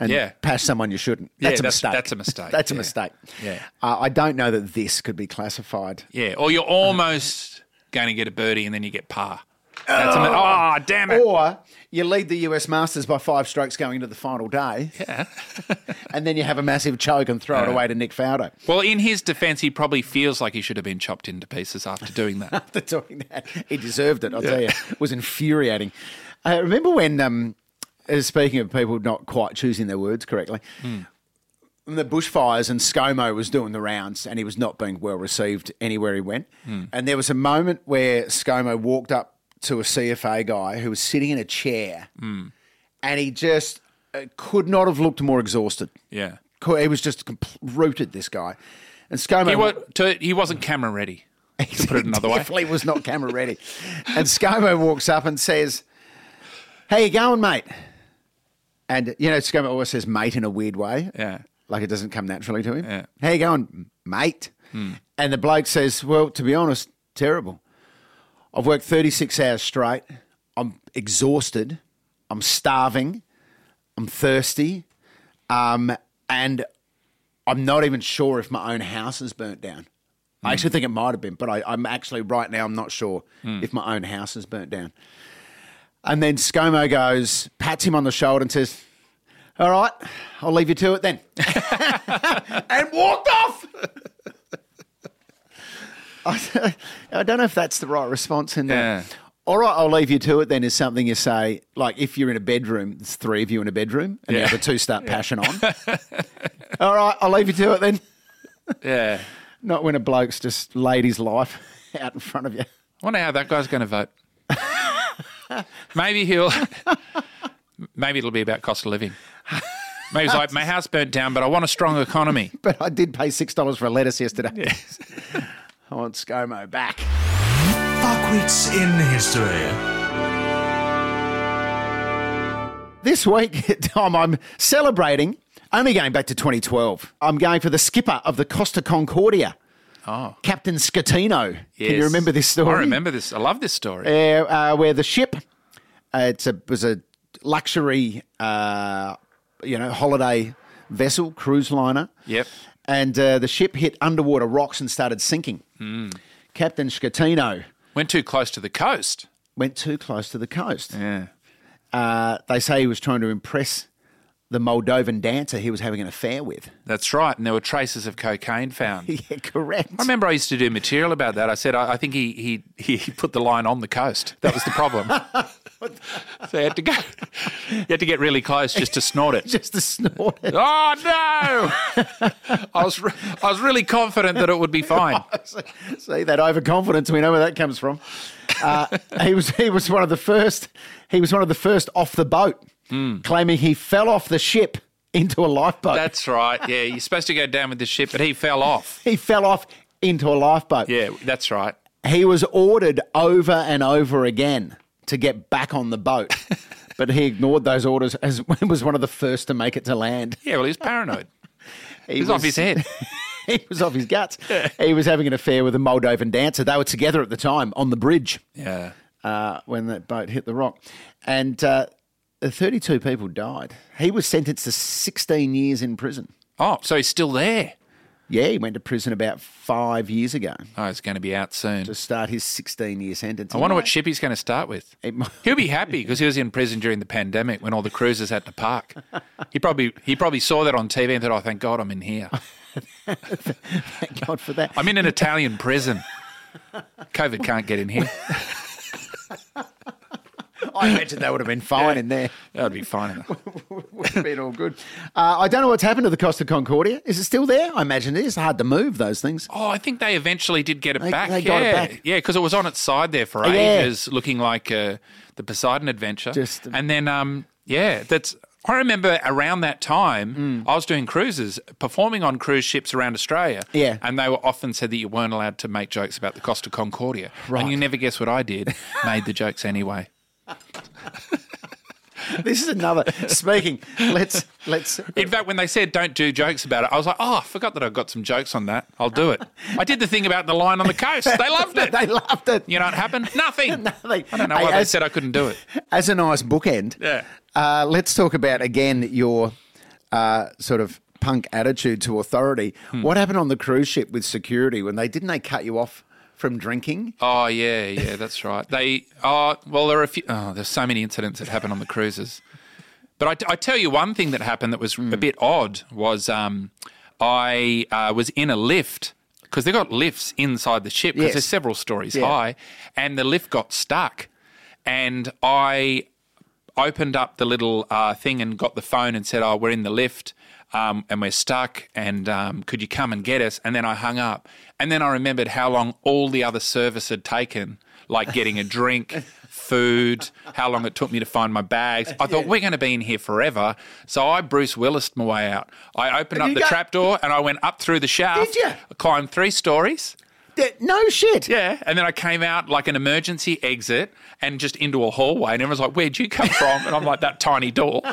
And Yeah. pass someone you shouldn't. Yeah, That's a that's- mistake. that's a mistake, That's a mistake. Yeah. Uh, I don't know that this could be classified. Yeah, or you're almost going to get a birdie and then you get par. That's a, oh, damn it. Or you lead the US Masters by five strokes going into the final day, Yeah. and then you have a massive choke and throw it away to Nick Faldo. Well, in his defence, he probably feels like he should have been chopped into pieces after doing that. After doing that, he deserved it. I'll tell you, it was infuriating. I remember when, um, uh, speaking of people not quite choosing their words correctly, when the bushfires and ScoMo was doing the rounds and he was not being well received anywhere he went. Hmm. And there was a moment where ScoMo walked up to a CFA guy who was sitting in a chair hmm. and he just uh, could not have looked more exhausted. Yeah. He was just rooted, this guy. And ScoMo He, wa- to, he wasn't camera ready, to put it another way. Definitely was not camera ready. and ScoMo walks up and says, How you going, mate? And, you know, ScoMo always says mate in a weird way. Yeah. Like it doesn't come naturally to him. Yeah. How you going, mate? Hmm. And the bloke says, Well, to be honest, terrible. I've worked 36 hours straight. I'm exhausted. I'm starving. I'm thirsty. Um, and I'm not even sure if my own house is burnt down. I hmm. actually think it might have been, but I, I'm actually right now, I'm not sure hmm. if my own house is burnt down. And then ScoMo goes, pats him on the shoulder and says, All right, I'll leave you to it then. and walked off. I, I don't know if that's the right response in there. Yeah. All right, I'll leave you to it then is something you say, like if you're in a bedroom, there's three of you in a bedroom, and the other two start passion on. All right, I'll leave you to it then. Yeah. Not when a bloke's just laid his life out in front of you. I wonder how that guy's going to vote. maybe he'll. Maybe it'll be about cost of living. Maybe he's like, my house burnt down, but I want a strong economy. But I did pay six dollars for a lettuce yesterday. I want ScoMo back. Fuckwits in history. This week, Tom, I'm celebrating. Only going back to 2012. I'm going for the skipper of the Costa Concordia, Oh, Captain Schettino. Can you remember this story? I remember this. I love this story. uh, uh, where the ship uh, it's a was a luxury uh, you know holiday vessel cruise liner Yep. and uh, the ship hit underwater rocks and started sinking Hmm. captain Schettino Went too close to the coast. went too close to the coast Yeah. uh, they say he was trying to impress the moldovan dancer he was having an affair with That's right. And there were traces of cocaine found. yeah correct I remember I used to do material about that. I said I, I think he, he he put the line on the coast. That was the problem. so you had to go. You had to get really close just to snort it. just to snort it Oh no! I was re- I was really confident that it would be fine. See that overconfidence? We know where that comes from. Uh, he was he was one of the first. He was one of the first off the boat, claiming he fell off the ship into a lifeboat. That's right. Yeah, you're supposed to go down with the ship, but he fell off. he fell off into a lifeboat. Yeah, that's right. He was ordered over and over again to get back on the boat, but he ignored those orders as was one of the first to make it to land. Yeah, well, he was paranoid. He He was off his head. he was off his guts. He was having an affair with a Moldovan dancer. They were together at the time on the bridge. Yeah. uh, when that boat hit the rock. And uh, 32 people died. He was sentenced to 16 years in prison. Oh, so he's still there. Yeah, he went to prison about five years ago Oh, he's going to be out soon. to start his 16 year sentence. I wonder what ship he's going to start with. It might- He'll be happy because he was in prison during the pandemic when all the cruisers had to park. He probably he probably saw that on TV and thought, "Oh, thank God I'm in here. Thank God for that. I'm in an Italian prison. COVID can't get in here. I imagine that would have been fine in there. That would be fine. Would have been all good. Uh, I don't know what's happened to the Costa Concordia. Is it still there? I imagine it is. hard to move those things. Oh, I think they eventually did get it They- back. they yeah, got it back. yeah, because it was on its side there for Yeah. ages, looking like uh, the Poseidon Adventure. Just- and then, um, yeah, that's. I remember around that time, I was doing cruises, performing on cruise ships around Australia. Yeah. And they were often said that you weren't allowed to make jokes about the Costa Concordia. Right. And you never guess what I did? Made the jokes anyway. This is another. Speaking, let's let's. In fact, when they said don't do jokes about it, I was like, oh, I forgot that I've got some jokes on that. I'll do it. I did the thing about the line on the coast. They loved it. They loved it. You know what happened? Nothing. Nothing. I don't know why they said I couldn't do it. As a nice bookend, Yeah. uh, let's talk about again your uh, sort of punk attitude to authority. What happened on the cruise ship with security when they didn't they cut you off from drinking? Oh yeah, yeah, that's right. They oh well, there are a few. Oh, there's so many incidents that happen on the cruises. But I, I tell you one thing that happened that was a bit odd was um, I uh, was in a lift because they got lifts inside the ship because Yes. there's several stories Yeah. high, and the lift got stuck, and I opened up the little uh, thing and got the phone and said, "Oh, we're in the lift." Um, and we're stuck, and um, could you come and get us? And then I hung up, and then I remembered how long all the other service had taken, like getting a drink, food, how long it took me to find my bags. I thought we're going to be in here forever, so I Bruce Willis my way out. I opened And up the got- trapdoor and I went up through the shaft. Did ya? I climbed three stories. Yeah, no shit. Yeah, and then I came out like an emergency exit and just into a hallway, and everyone's like, "Where'd you come from?" And I'm like, "That tiny door."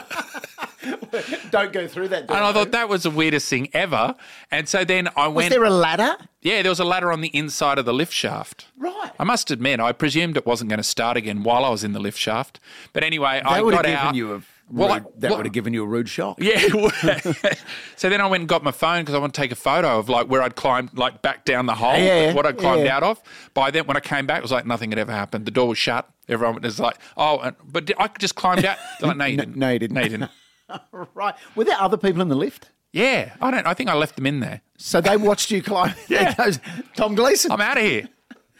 Don't go through that. Door. And I thought that was the weirdest thing ever. And so then I went. was there a ladder? yeah, there was a ladder on the inside of the lift shaft. Right. I must admit, I presumed it wasn't going to start again while I was in the lift shaft. But anyway, I That would have got out. you a. Well, rude- that well- would have given you a rude shock. Yeah. so then I went and got my phone because I want to take a photo of like where I'd climbed like back down the hole, Yeah, what I'd climbed yeah. out of. By then, when I came back, it was like nothing had ever happened. The door was shut. Everyone was like, "Oh, and, but I just climbed out." Like, "No, you didn't. no, you didn't." No, you didn't." Right. Were there other people in the lift? Yeah, I don't. I think I left them in there. So they watched you climb. Yeah. Tom Gleeson. I'm out of here.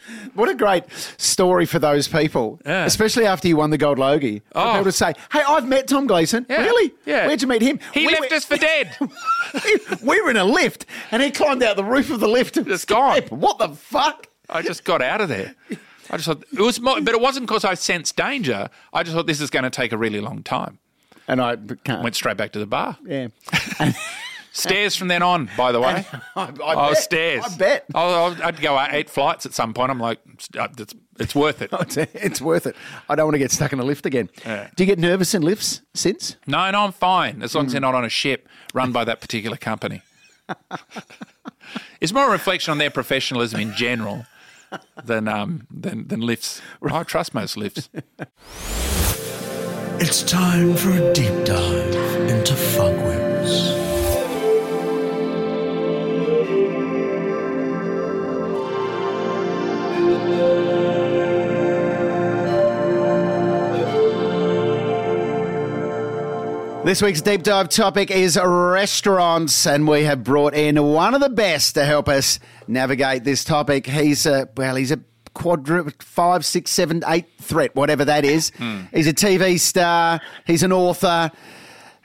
What a great story for those people, Yeah. especially after you won the gold Logie. Oh. people to say, "Hey, I've met Tom Gleeson. Yeah. Really? Yeah. Where'd you meet him? He We left were- us for dead. we were in a lift, and he climbed out the roof of the lift. And It's gone. What the fuck? I just got out of there. I just thought it was, more, but it wasn't because I sensed danger. I just thought this is going to take a really long time. And I can't. Went straight back to the bar. yeah. Stairs from then on, by the way. I, I oh, bet. stairs. I bet. Oh, I'd go eight flights at some point. I'm like, it's, it's worth it. It's, it's worth it. I don't want to get stuck in a lift again. Yeah. Do you get nervous in lifts since? No, no, I'm fine as long as they're not on a ship run by that particular company. it's more a reflection on their professionalism in general than um, than, than lifts. I trust most lifts. It's time for a deep dive into fuckwits. This week's deep dive topic is restaurants, and we have brought in one of the best to help us navigate this topic. He's a well, he's a quadru five, six, seven, eight threat, whatever that is. He's a TV star. He's an author.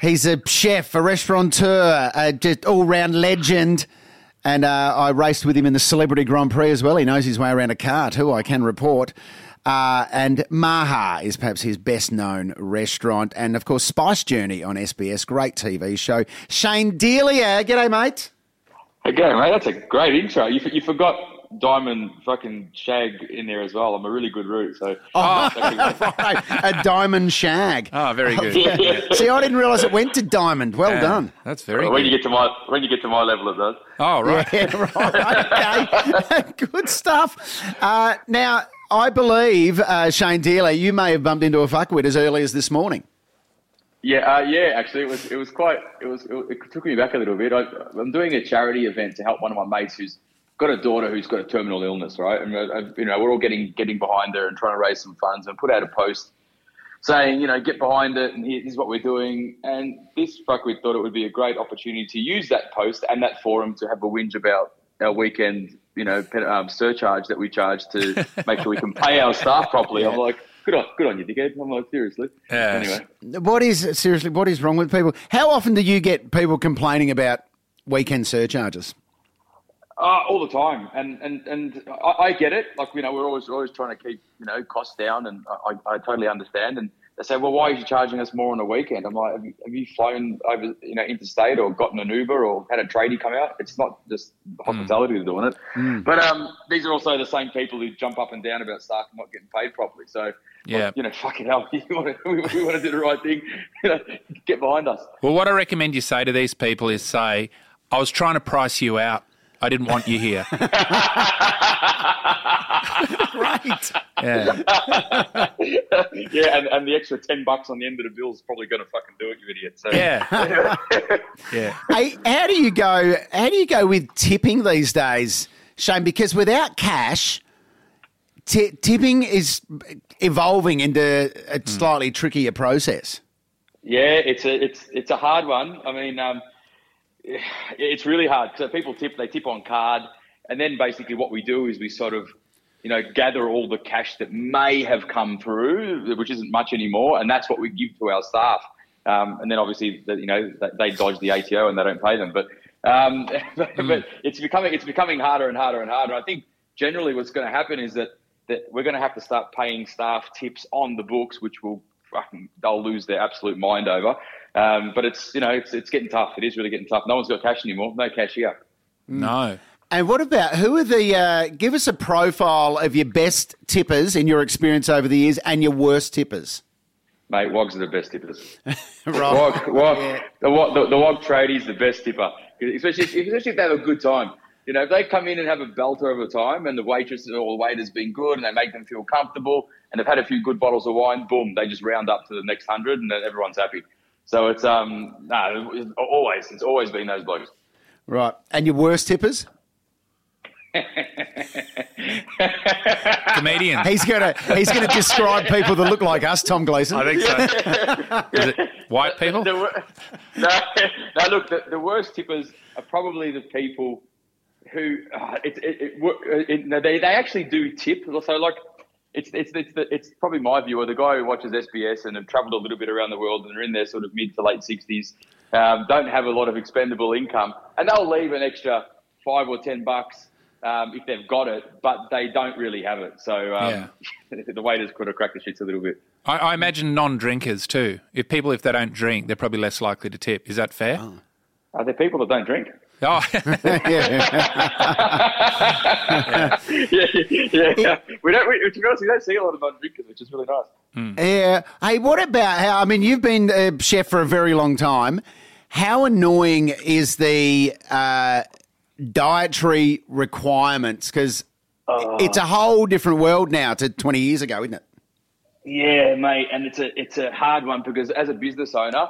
He's a chef, a restaurateur, a just all round legend. And uh, I raced with him in the Celebrity Grand Prix as well. He knows his way around a car too, I can report. Uh, and Maha is perhaps his best known restaurant. And of course, Spice Journey on SBS, great TV show. Shane Delia, g'day, mate. Again, mate, that's a great intro. You, you forgot Diamond fucking Shag in there as well. I'm a really good root, so. Right, a diamond shag. Oh, very good. See, I didn't realise it went to diamond. Well Yeah, done. That's very when you get to my when you get to my level, it does. Oh, right. Yeah, right. Okay. Good stuff. Uh, now, I believe, uh, Shane Delia, you may have bumped into a fuckwit as early as this morning. Yeah, uh, yeah. Actually, it was it was quite it was it, took me back a little bit. I, I'm doing a charity event to help one of my mates who's got a daughter who's got a terminal illness, right? And uh, you know we're all getting getting behind her and trying to raise some funds and put out a post saying you know get behind it and here's what we're doing. And this fuckwit thought it would be a great opportunity to use that post and that forum to have a whinge about our weekend you know um, surcharge that we charge to make sure we can pay our staff properly. I'm like. Good on, good on you, dickhead. I'm like, seriously. Yeah. Anyway. What is, seriously, what is wrong with people? How often do you get people complaining about weekend surcharges? Uh, all the time, and and and I, I get it. Like you know, we're always always trying to keep you know costs down, and I, I totally understand. And they say, well, why are you charging us more on the weekend? I'm like, have you, have you flown over you know interstate or gotten an Uber or had a tradie come out? It's not just hospitality that's doing it. But um, these are also the same people who jump up and down about staff not getting paid properly. So Yeah. like, you know, fucking hell, you want to, we, we want to do the right thing. You know, get behind us. Well, what I recommend you say to these people is say, I was trying to price you out. I didn't want you here. Great. Yeah. yeah, and, and the extra ten bucks on the end of the bill is probably going to fucking do it, you idiot. So Yeah. Yeah. Hey, how do you go? How do you go with tipping these days, Shane? Because without cash, ti tipping is evolving into a slightly trickier process. Yeah, it's a it's it's a hard one. I mean, um, it's really hard. So people tip, they tip on card, and then basically what we do is we sort of, you know, gather all the cash that may have come through, which isn't much anymore, and that's what we give to our staff. Um, and then obviously, the- you know, they- dodge the ATO and they don't pay them. But um, but it's becoming it's becoming harder and harder and harder. I think generally what's going to happen is that that we're going to have to start paying staff tips on the books, which will fucking they'll lose their absolute mind over. Um, but it's you know it's it's getting tough. It is really getting tough. No one's got cash anymore. No cash here. No. And what about who are the? Uh, give us a profile of your best tippers in your experience over the years, and your worst tippers. Mate, Wogs are the best tippers. Right. Wog, Wog, the, Wog- the, the Wog tradie's the best tipper, especially if, especially if they have a good time. You know, if they come in and have a belter over time, and the waitress or the waiter's been good, and they make them feel comfortable, and they've had a few good bottles of wine, boom, they just round up to the next hundred, and then everyone's happy. So it's um no, it's always it's always been those blokes. Right. And your worst tippers? Comedian. He's gonna he's gonna describe people that look like us, Tom Gleeson. I think so. Is it white people? The, wor- no, no, look, the, the worst tippers are probably the people who uh, it, it, it, wo- it, no, they they actually do tip. So like, it's it's it's, the, it's probably my view or the guy who watches SBS and have travelled a little bit around the world and are in their sort of mid to late sixties, um, don't have a lot of expendable income, and they'll leave an extra five or ten bucks. Um, if they've got it, but they don't really have it. So um, the waiters could have cracked the shits a little bit. I, I imagine non-drinkers too. If people, if they don't drink, they're probably less likely to tip. Is that fair? Are there people that don't drink? Oh, yeah. yeah, yeah, yeah. We don't. We, to be honest, we don't see a lot of non-drinkers, which is really nice. Yeah. Hey, what about how? I mean, you've been a chef for a very long time. How annoying is the uh, dietary requirements? Because it's a whole different world now to 20 years ago, isn't it? Yeah, mate, and it's a it's a hard one because as a business owner,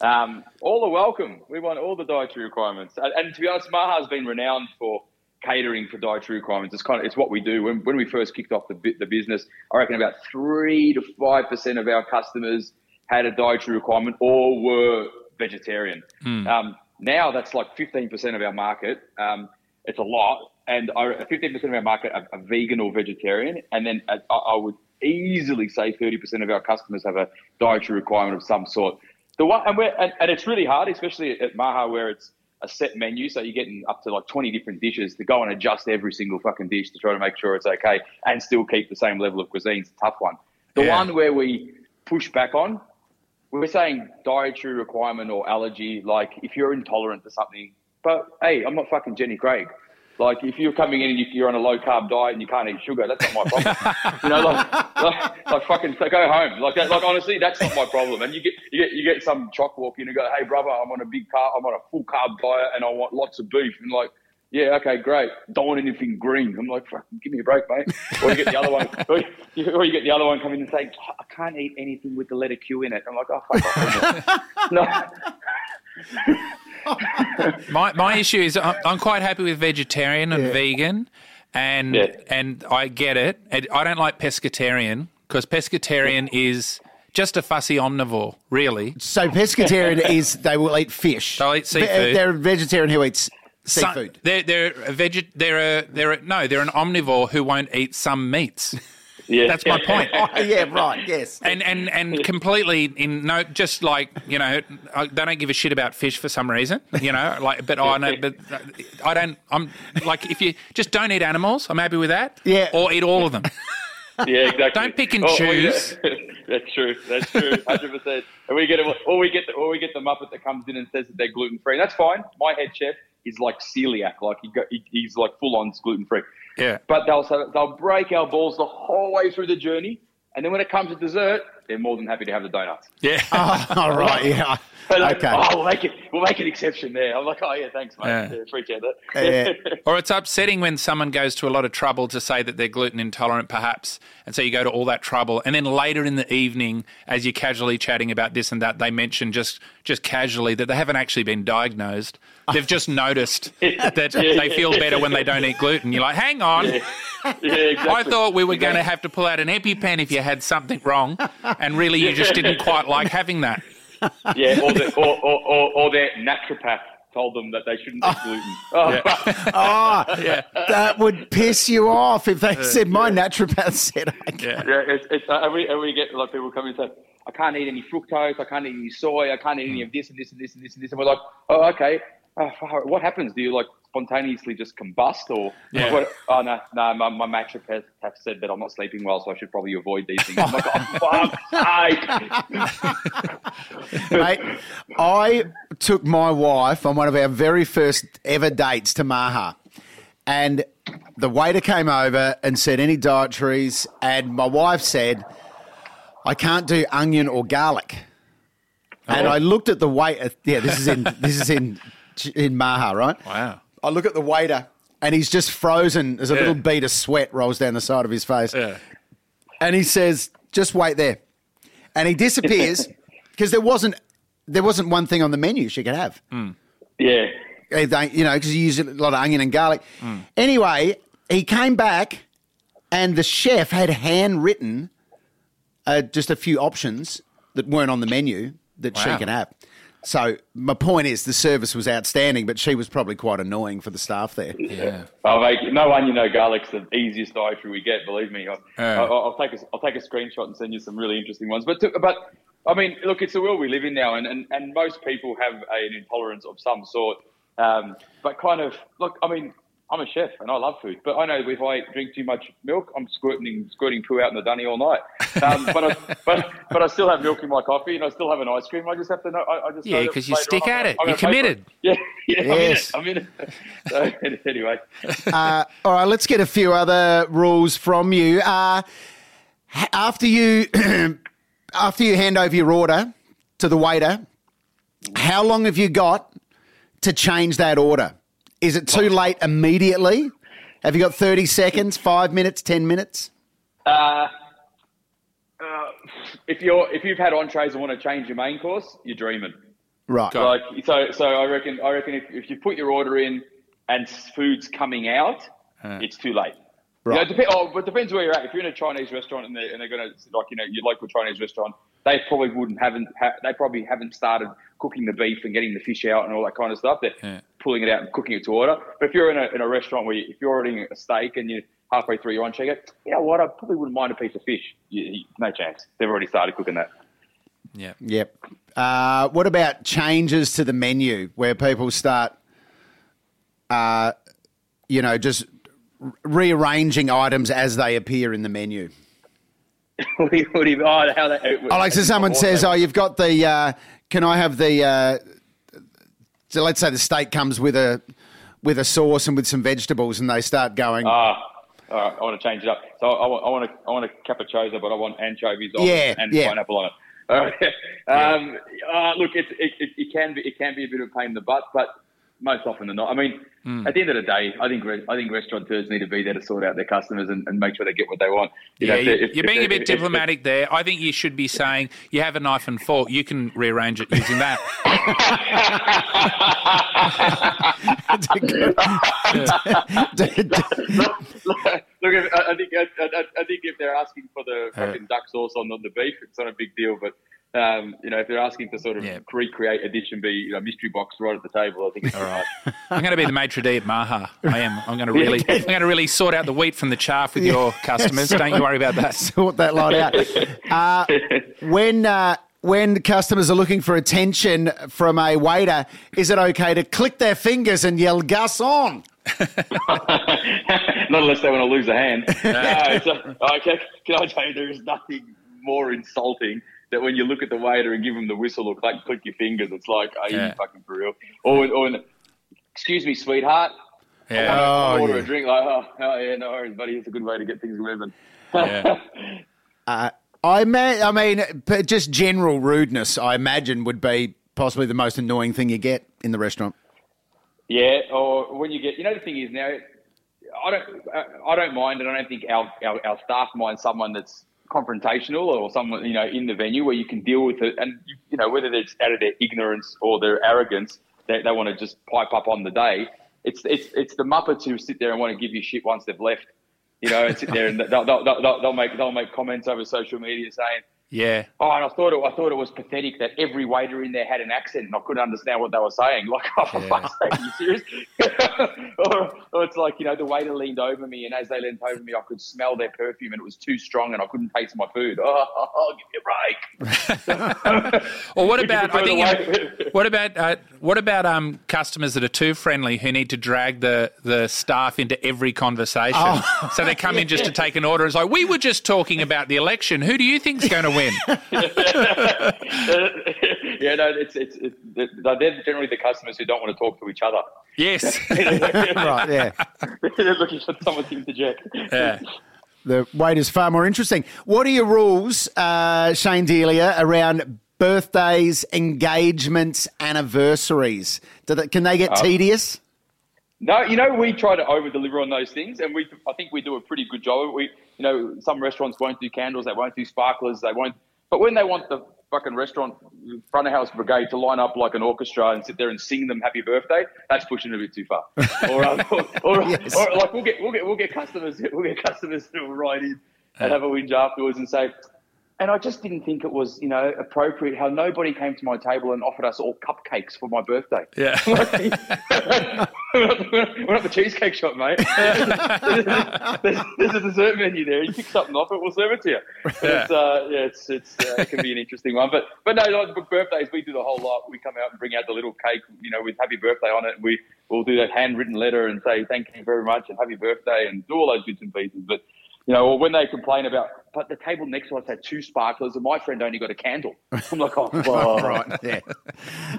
um, all are welcome. We want all the dietary requirements, and, and to be honest, Maha's been renowned for catering for dietary requirements. It's kind of it's what we do. When when we first kicked off the the business, I reckon about three to five percent of our customers had a dietary requirement or were vegetarian. Um, now that's like fifteen percent of our market. Um, it's a lot, and fifteen percent of our market are, are vegan or vegetarian, and then uh, I, I would easily say thirty percent of our customers have a dietary requirement of some sort. The one, and, we're, and, and it's really hard, especially at Maha, where it's a set menu, so you're getting up to like 20 different dishes to go and adjust every single fucking dish to try to make sure it's okay and still keep the same level of cuisine. It's a tough one. The Yeah. one where we push back on, we're saying dietary requirement or allergy, like if you're intolerant to something, but hey, I'm not fucking Jenny Craig. Like if you're coming in and you- you're on a low carb diet and you can't eat sugar, that's not my problem. you know, like, like, like fucking so go home. Like that, like honestly, that's not my problem. And you get you get you get some chock walk in and go, hey brother, I'm on a big carb, I'm on a full carb diet and I want lots of beef. And like, yeah, okay, great. Don't want anything green. I'm like, fucking give me a break, mate. Or you get the other one, or you, or you get the other one coming and saying, I can't eat anything with the letter Q in it. I'm like, oh fuck no. my my issue is I'm, I'm quite happy with vegetarian and vegan, and Yeah. and I get it. I don't like pescatarian because pescatarian is just a fussy omnivore, really. So pescatarian is they will eat fish. They'll eat Ve- seafood. They're a vegetarian who eats So- seafood. they're they're a veget. They're a they're a, no. They're an omnivore who won't eat some meats. Yeah. That's my point. Oh, yeah, right. Yes. And and and completely in no, just like you know, I, they don't give a shit about fish for some reason, you know. Like, but I know, but I don't. I'm like, if you just don't eat animals, I'm happy with that. Yeah. Or eat all of them. Yeah, exactly. Don't pick and Oh, oh, yeah. choose. That's true. That's true. Hundred percent. And we get or we get the, or we get the muppet that comes in and says that they're gluten free. That's fine. My head chef is like celiac. Like he, go, he he's like full on gluten free. Yeah. But they'll they'll break our balls the whole way through the journey, And then when it comes to dessert, they're more than happy to have the donuts. Yeah. All right, yeah. They're like, Okay. Oh, we'll make it. We'll make an exception there. I'm like, oh yeah, thanks, mate. Yeah. Yeah. Appreciate that. Yeah. Or it's upsetting when someone goes to a lot of trouble to say that they're gluten intolerant, perhaps. And so you go to all that trouble. And then later in the evening, as you're casually chatting about this and that, they mention just, just casually that they haven't actually been diagnosed. They've just noticed that they feel better when they don't eat gluten. You're like, hang on. yeah, exactly. I thought we were going to have to pull out an EpiPen if you had something wrong. And really, you just didn't quite like having that. Yeah, or, the, or, or, or, or their naturopath told them that they shouldn't eat gluten. Oh, Oh, Yeah. that would piss you off if they said my naturopath said I can. Yeah. Yeah, it's, it's, uh, and, we, and we get like people come in and say, I can't eat any fructose, I can't eat any soy, I can't eat any of this and this and this and this and this. And we're like, oh, okay. Uh, what happens? Do you like spontaneously just combust or? Yeah. What, oh, no, no, my, my naturopath have said that I'm not sleeping well, so I should probably avoid these things. I'm like, oh, fuck's sake. Mate, I took my wife on one of our very first ever dates to Maha. And the waiter came over and said, Any dietaries? And my wife said, I can't do onion or garlic. And oh. I looked at the waiter. Yeah, this is in this is in in Maha, right? Wow. I look at the waiter, and he's just frozen. There's a Yeah. little bead of sweat rolls down the side of his face. Yeah. And he says, "Just wait there," and he disappears because there wasn't there wasn't one thing on the menu she could have. Yeah. Eh, they- You know, because you use a lot of onion and garlic. Anyway, he came back, and the chef had handwritten uh, just a few options that weren't on the menu that she Wow. can have. So my point is, the service was outstanding, but she was probably quite annoying for the staff there. Yeah. Oh, mate, no onion, no garlic's the easiest dietary we get. Believe me, I'll, Yeah. I'll, I'll take a, I'll take a screenshot and send you some really interesting ones. But to, but I mean, look, it's the world we live in now, and, and, and most people have an intolerance of some sort. Um, but kind of look, I mean, I'm a chef and I love food, but I know if I drink too much milk, I'm squirting squirting poo out in the dunny all night. Um, but I but but I still have milk in my coffee and I still have an ice cream. I just have to know. I, I just Yeah, because you stick on at it. I'm You're gonna pay for committed. Yeah, yeah, Yes. I'm in it. I'm in it. So anyway. Uh, all right, let's get a few other rules from you. Uh, after you after you hand over your order to the waiter, how long have you got to change that order? Is it too late immediately? Have you got 30 seconds, five minutes, 10 minutes? Uh, uh, if you're if you've had entrees and want to change your main course, you're dreaming. Right. Like so, so I reckon I reckon if, if you put your order in and food's coming out, it's too late. Right. You know, it dep- oh, but it depends where you're at. If you're in a Chinese restaurant and they're, and they're going to like you know your local Chinese restaurant, they probably wouldn't haven't ha- they probably haven't started cooking the beef and getting the fish out and all that kind of stuff. They're Yeah. pulling it out and cooking it to order. But if you're in a, in a restaurant where you, if you're ordering a steak and you're halfway through you're on check it, you know what? I probably wouldn't mind a piece of fish. You, you, no chance. They've already started cooking that. Yeah. Yep. Uh, what about changes to the menu where people start, uh, you know, just r- rearranging items as they appear in the menu? what do you, what do you, oh, how that, Oh, like so someone says, "Oh, you've got the. Uh, can I have the? Uh, so let's say the steak comes with a with a sauce and with some vegetables, and they start going. Ah, all right. I want to change it up. So I want, I want a, I want a capricciosa, but I want anchovies on Yeah, it and yeah. pineapple on it. All right. Um, uh, look, it, it, it, it can be it can be a bit of a pain in the butt, but most often than not. I mean, Hmm. at the end of the day, I think re- I think restaurateurs need to be there to sort out their customers and, and make sure they get what they want. You Yeah, know, if if- you're if being they- a bit if- diplomatic there. I think you should be saying you have a knife and fork. You can rearrange it using that. Look, I I think I, I, I think if they're asking for the fucking duck sauce on the beef, it's not a big deal. But um, you know, if they're asking to sort of Yeah. recreate a dish and be you know mystery box right at the table, I think it's all right. I'm going to be the maitre d' at Maha. I am. I'm going to really, I'm going to really sort out the wheat from the chaff with your customers. Don't you worry about that. sort that lot out. Uh, when uh, when customers are looking for attention from a waiter, is it okay to click their fingers and yell "garçon"? Not unless they want to lose a hand. no, it's a, okay, can I tell you, there is nothing more insulting that when you look at the waiter and give him the whistle or click, click your fingers, it's like, are you fucking for real? Or, or excuse me, sweetheart. Yeah. Oh, order yeah. a drink like, oh, oh, yeah, no worries, buddy. It's a good way to get things moving. Yeah. Uh, I, ma- I mean, just general rudeness, I imagine, would be possibly the most annoying thing you get in the restaurant. Yeah, or when you get, you know, the thing is now, I don't, I don't mind, and I don't think our, our, our staff mind someone that's confrontational or someone you know in the venue where you can deal with it, and you, know whether it's out of their ignorance or their arrogance, they, they want to just pipe up on the day. It's it's it's the muppets who sit there and want to give you shit once they've left, you know, and sit there and they'll, they'll, they'll, they'll make they'll make comments over social media saying. Yeah. Oh, and I thought it. I thought it was pathetic that every waiter in there had an accent, and I couldn't understand what they were saying. Like, oh, for fuck's sake, you serious? or, or it's like you know, the waiter leaned over me, and as they leaned over me, I could smell their perfume, and it was too strong, and I couldn't taste my food. Oh, oh, oh give me a break. Or what about? I think. what about? Uh, what about um, customers that are too friendly who need to drag the, the staff into every conversation? So they come in just to take an order. It's like we were just talking about the election. Who do you think's going to win? yeah, no, it's it's, it's they're generally the customers who don't want to talk to each other. yes. Right, yeah. they're looking for someone to interject. Yeah. The wait is far more interesting. What are your rules, uh, Shane Delia, around birthdays, engagements, anniversaries? Do they, can they get tedious? No, you know, we try to over deliver on those things, and we I think we do a pretty good job. We, you know, some restaurants won't do candles, they won't do sparklers, they won't. But when they want the fucking restaurant front of house brigade to line up like an orchestra and sit there and sing them happy birthday, that's pushing it a bit too far. or, um, or, or, Yes. or like we'll get we'll get we'll get customers we'll get customers who will write in and have a whinge afterwards and say. And I just didn't think it was, you know, appropriate how nobody came to my table and offered us all cupcakes for my birthday. Yeah. we're, not, we're not the cheesecake shop, mate. there's, there's a dessert menu there. You pick something off it, we'll serve it to you. But It's, uh, yeah, it's, it's, uh, it can be an interesting one. But but no, like birthdays, we do the whole lot. We come out and bring out the little cake, you know, with happy birthday on it. And we, we'll do that handwritten letter and say thank you very much and happy birthday and do all those bits and pieces. But, you know, or when they complain about, but the table next to us had two sparklers and my friend only got a candle. I'm like, oh. Right, yeah.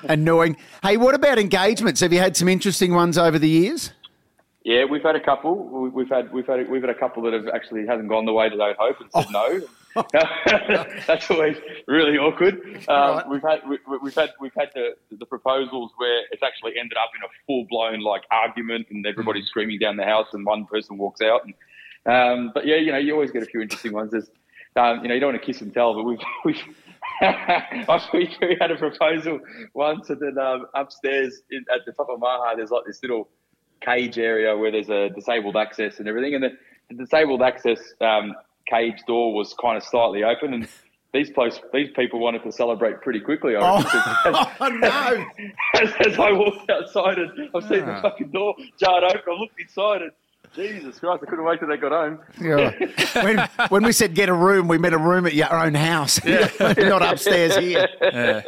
Annoying. Hey, what about engagements? Have you had some interesting ones over the years? Yeah, we've had a couple. We- We've had we've had we've had a couple that have actually hasn't gone the way that they'd hope and said no. That's always really awkward. Um, Right. We've had we, we've had we've had the the proposals where it's actually ended up in a full blown like argument and everybody's screaming down the house and one person walks out. And, um, but yeah, you know, you always get a few interesting ones. There's, um, you know, you don't want to kiss and tell, but we've we've. we we had a proposal once, and then um, upstairs in, at the top of Maha, there's like this little cage area where there's a disabled access and everything. And the, the disabled access um, cage door was kind of slightly open, and these place, these people wanted to celebrate pretty quickly. I reckon, Oh, no. as, as I walked outside and I've seen the fucking door jarred open, I looked inside and Jesus Christ, I couldn't wait till they got home. Yeah. When, when we said get a room, we meant a room at your own house, not upstairs here. That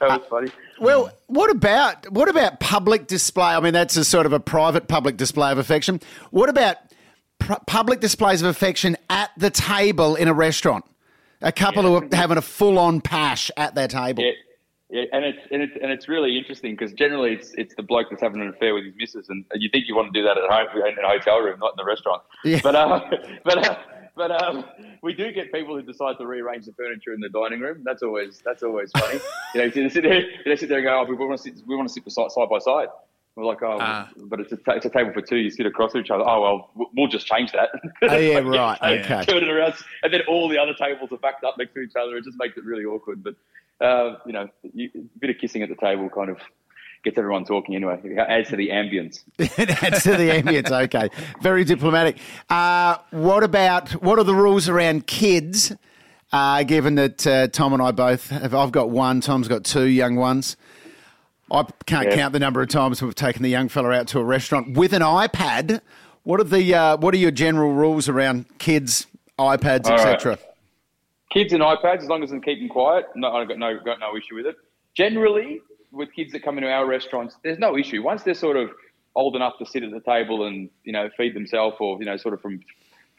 was uh, funny. Well, what about what about public display? I mean, that's a sort of a private public display of affection. What about pr- public displays of affection at the table in a restaurant? A couple who are having a full-on pash at their table. Yeah, yeah, and it's and it's and it's really interesting because generally it's it's the bloke that's having an affair with his missus, and you think you want to do that at home in a hotel room, not in the restaurant. Yeah. But uh, but uh, but um, we do get people who decide to rearrange the furniture in the dining room. That's always that's always funny. you know, they sit there, they sit there and go, "Oh, we want to sit, we want to sit beside, side by side." We're like, "Oh, Ah. but it's a, ta- it's a table for two. You sit across each other." Oh well, we'll- we'll just change that. Oh, yeah, Like, right, change- okay. Turn it around, and then all the other tables are backed up next to each other. It just makes it really awkward. But uh, you know, you, a bit of kissing at the table kind of gets everyone talking anyway. It adds to the ambience. it adds to the ambience. Okay, very diplomatic. Uh, what about what are the rules around kids? Uh, given that uh, Tom and I both have, I've got one. Tom's got two young ones. I can't Yeah. count the number of times we've taken the young fella out to a restaurant with an iPad. What are the uh, what are your general rules around kids, iPads, etc.? Kids and iPads, as long as they keep them quiet, no, I've got no got no issue with it. Generally, with kids that come into our restaurants, there's no issue once they're sort of old enough to sit at the table and you know feed themselves, or you know sort of from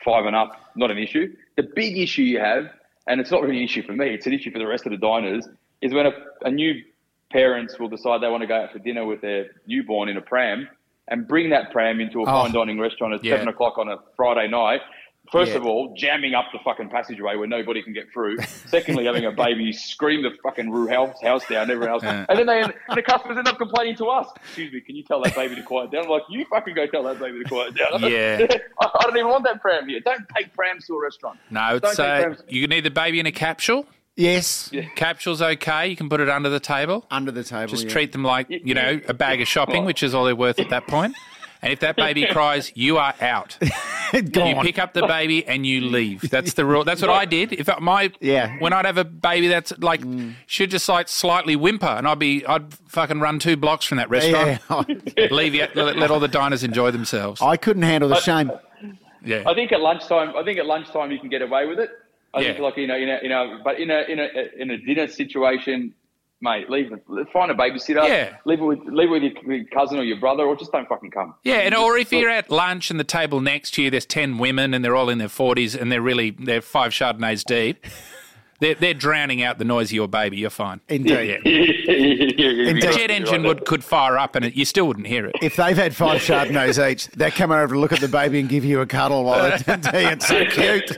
five and up, not an issue. The big issue you have, and it's not really an issue for me, it's an issue for the rest of the diners, is when a, a new parents will decide they want to go out for dinner with their newborn in a pram and bring that pram into a Oh. fine dining restaurant at Yeah. seven o'clock on a Friday night. First Yeah. of all, jamming up the fucking passageway where nobody can get through. Secondly, having a baby scream the fucking roo house, house down, everyone else. And then they, and the customers end up complaining to us. Excuse me, can you tell that baby to quiet down? I'm like, you fucking go tell that baby to quiet down. Yeah. I, I don't even want that pram here. Don't take prams to a restaurant. No, Don't it's take uh, you need the baby in a capsule. Yes. Capsule's okay. You can put it under the table. Under the table. Just yeah. treat them like you know a bag of shopping, which is all they're worth at that point. And if that baby cries, you are out. You pick up the baby and you leave. That's the rule. That's what I did. If my Yeah. Mm. when I'd have a baby that's like should just like slightly whimper, and I'd be I'd fucking run two blocks from that restaurant. Yeah. Leave you, let, let all the diners enjoy themselves. I couldn't handle the shame. Yeah, I think at lunchtime, I think at lunchtime you can get away with it. I think Yeah. like you know, in a, in a, but in a in a in a dinner situation, mate, leave it. Find a babysitter. Yeah. Leave it with leave it with your, your cousin or your brother, or just don't fucking come. Yeah, and or if you're at lunch and the table next to you, there's ten women and they're all in their forties and they're really they're five chardonnays deep. They're, they're drowning out the noise of your baby. You're fine. Indeed. The Indeed. jet engine would could fire up and it, you still wouldn't hear it. If they've had five Chardonnays each, they're coming over to look at the baby and give you a cuddle while they tell you it's so cute.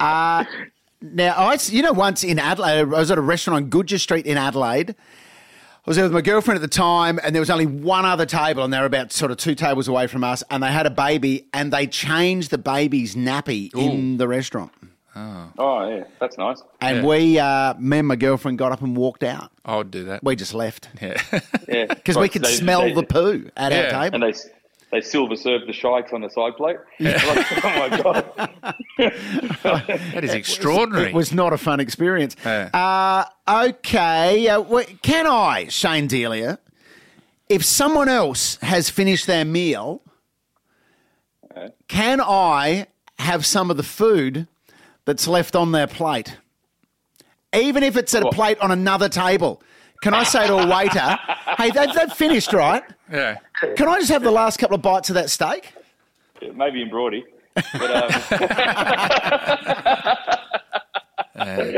Uh, now, I, you know, once in Adelaide, I was at a restaurant on Gouger Street in Adelaide. I was there with my girlfriend at the time, and there was only one other table, and they were about sort of two tables away from us, and they had a baby, and they changed the baby's nappy in the restaurant. Oh yeah, that's nice. And Yeah. we, uh, me and my girlfriend got up and walked out. I would do that. We just left Yeah. Yeah, because we could They- smell they- the poo at Yeah. our table. and they they silver serve the shikes on the side plate. Like, oh my god! that is extraordinary. It was not a fun experience. Yeah. Uh, okay. Uh, wh- can I, Shane Delia, if someone else has finished their meal, can I have some of the food that's left on their plate? Even if it's at a plate on another table. Can I say to a waiter, hey, they've, they've finished, right? yeah. Can I just have the last couple of bites of that steak? Maybe in Broady. But, um,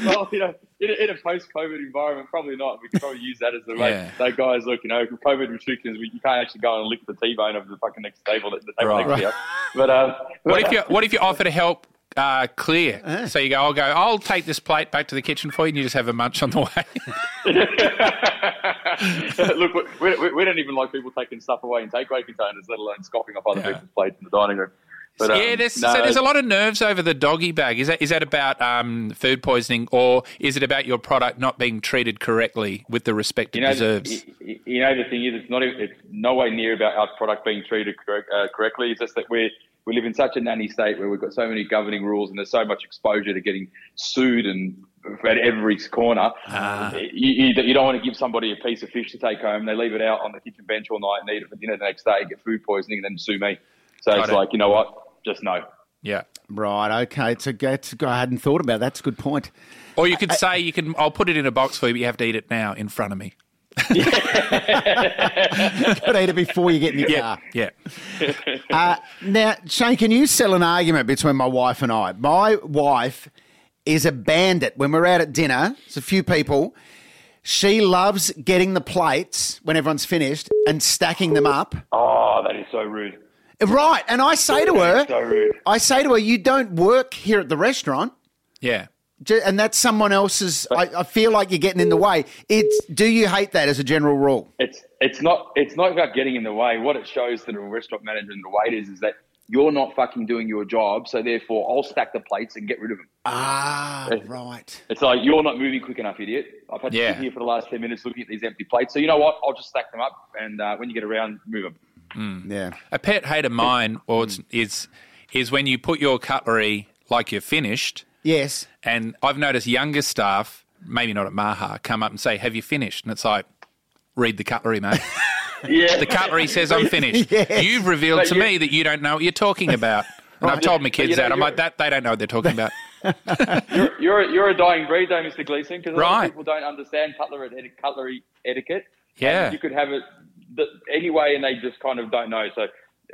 well, you know, in a, in a post-COVID environment, probably not. We could probably use that as the way. Yeah. Say, guys, look, you know, COVID restrictions, we, you can't actually go and lick the T-bone of the fucking next table, the table Right. next to you. But um, What if you What if you offer to help uh, clear? So you go, I'll go. I'll take this plate back to the kitchen for you, and you just have a munch on the way. look, we, we, we don't even like people taking stuff away in takeaway containers, let alone scoffing up other Yeah. people's plates in the dining room. But, um, yeah, there's, no, so there's a lot of nerves over the doggy bag. Is that is that about um, food poisoning, or is it about your product not being treated correctly with the respect it You know, deserves? you, you know, the thing is, it's not. It's no way near about our product being treated correct, uh, correctly. It's just that we we live in such a nanny state where we've got so many governing rules, and there's so much exposure to getting sued and at every corner. Ah. You, you, you don't want to give somebody a piece of fish to take home. They leave it out on the kitchen bench all night and eat it for dinner the next day, get food poisoning, and then sue me. So Got it's it. like, you know what? Just no. yeah. Right, okay. It's a, it's a, I hadn't thought about that. That's a good point. Or you could say you can. I'll put it in a box for you, but you have to eat it now in front of me. Got to eat it before you get in your car. Yeah. Uh, now, Shane, can you sell an argument between my wife and I? My wife is a bandit. When we're out at dinner, it's a few people. She loves getting the plates when everyone's finished and stacking them up. Oh, that is so rude. Right. And I say to her, So rude. I say to her, you don't work here at the restaurant. Yeah. And that's someone else's. I, I feel like you're getting in the way. It's. Do you hate that as a general rule? it's it's not it's not about getting in the way. What it shows that a restaurant manager and the waiters is that you're not fucking doing your job. So therefore, I'll stack the plates and get rid of them. Ah, right. It's like you're not moving quick enough, idiot. I've had to Yeah. sit here for the last ten minutes looking at these empty plates. So you know what? I'll just stack them up, and uh, when you get around, move them. Mm. Yeah. A pet hate of mine or it's, is is when you put your cutlery like you're finished, Yes. and I've noticed younger staff, maybe not at Maha, come up and say, "Have you finished?" And it's like, "Read the cutlery, mate." Yeah, The cutlery says I'm finished. Yes. You've revealed But to you- me that you don't know what you're talking about. And I've told my kids you know, that. I'm you're- like, that they don't know what they're talking about. You're you're a dying breed, though, Mr. Gleeson, because a lot Right. of people don't understand cutlery cutlery etiquette. Yeah. And you could have it the, anyway, and they just kind of don't know. So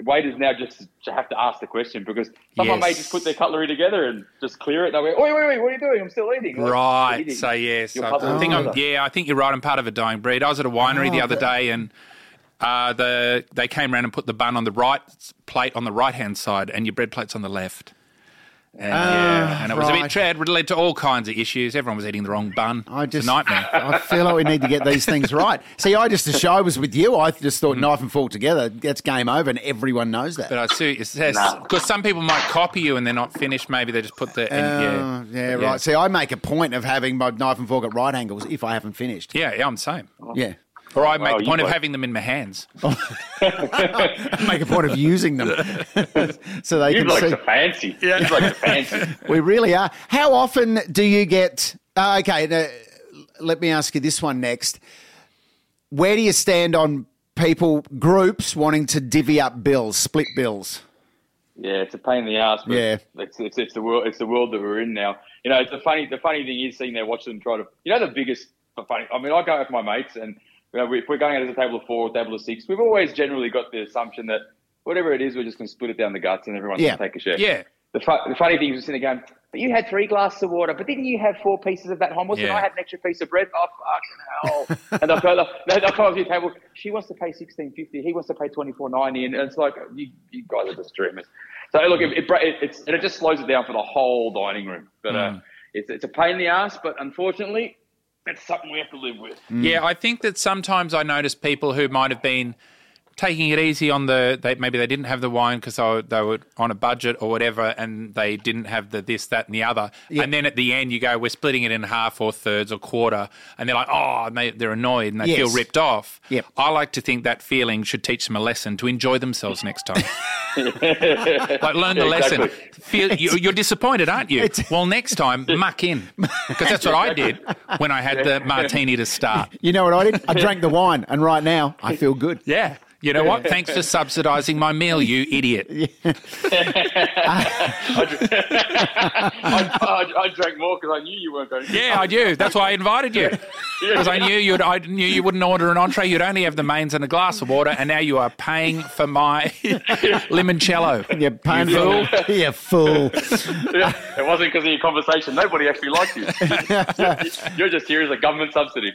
waiters now just have to ask the question because someone may just put their cutlery together and just clear it. And they go, "Wait, wait, wait! What are you doing? I'm still eating." Like, Right. eating. So yes, I think I'm. Yeah, I think you're right. I'm part of a dying breed. I was at a winery the other day, and Uh, the they came around and put the bun on the right plate on the right hand side, and your bread plate's on the left. And, yeah, and it was a bit trad. It led to all kinds of issues. Everyone was eating the wrong bun. I It's just a nightmare. I feel like we need to get these things right. See, I just the show was with you. I just thought mm-hmm. knife and fork together. That's game over, and everyone knows that. But I see it says because some people might copy you and they're not finished. Maybe they just put the and, Uh, yeah, right. See, I make a point of having my knife and fork at right angles if I haven't finished. yeah, yeah. I'm the same. Yeah. Or I make Well, the point of having them in my hands. make a point of using them so they You'd can like see. the fancy. Yeah. You'd like the fancy. We really are. How often do you get? Uh, okay, now, let me ask you this one next. Where do you stand on people groups wanting to divvy up bills, split bills? Yeah, it's a pain in the ass. But Yeah. it's, it's it's the world it's the world that we're in now. You know, it's the funny the funny thing is seeing there watching them try to. You know, the biggest the funny. I mean, I go out with my mates, and you know, if we're going out as a table of four, or table of six, we've always generally got the assumption that whatever it is, we're just going to split it down the guts, and everyone's Yeah. going to take a share. Yeah. The, fu- the funny thing is, we're sitting there going, but you had three glasses of water, but didn't you have four pieces of that hummus? Yeah. And I had an extra piece of bread. Oh, fucking hell. and they'll go, they'll, they'll come up to the table. She wants to pay sixteen fifty. He wants to pay twenty four ninety, and it's like you, you guys are just dreamers. So look, it, it, it, it's and it just slows it down for the whole dining room. But uh, it's it's a pain in the ass, but unfortunately, it's something we have to live with. Yeah, I think that sometimes I notice people who might have been taking it easy on the they, maybe they didn't have the wine because they, were- on a budget or whatever and they didn't have the this that and the other. And then at the end you go we're splitting it in half or thirds or quarter. And they're like oh and they, they're annoyed and they feel ripped off. Yep. i like to think that feeling should teach them a lesson to enjoy themselves next time. Like learn the Yeah, lesson. Exactly. feel you, you're disappointed aren't you? Well next time muck in. Because that's what i did when i had the martini to start. You know what I did? I drank the wine, and right now I feel good. yeah. You know what? Thanks for subsidising my meal, you idiot. I, I, I drank more because I knew you weren't going. to Yeah, I do. That's why I invited you. Because I knew you'd I knew you wouldn't order an entree. You'd only have the mains and a glass of water, and now you are paying for my limoncello. You're painful. you fool. It wasn't because of your conversation. Nobody actually liked you. You're just here as a government subsidy.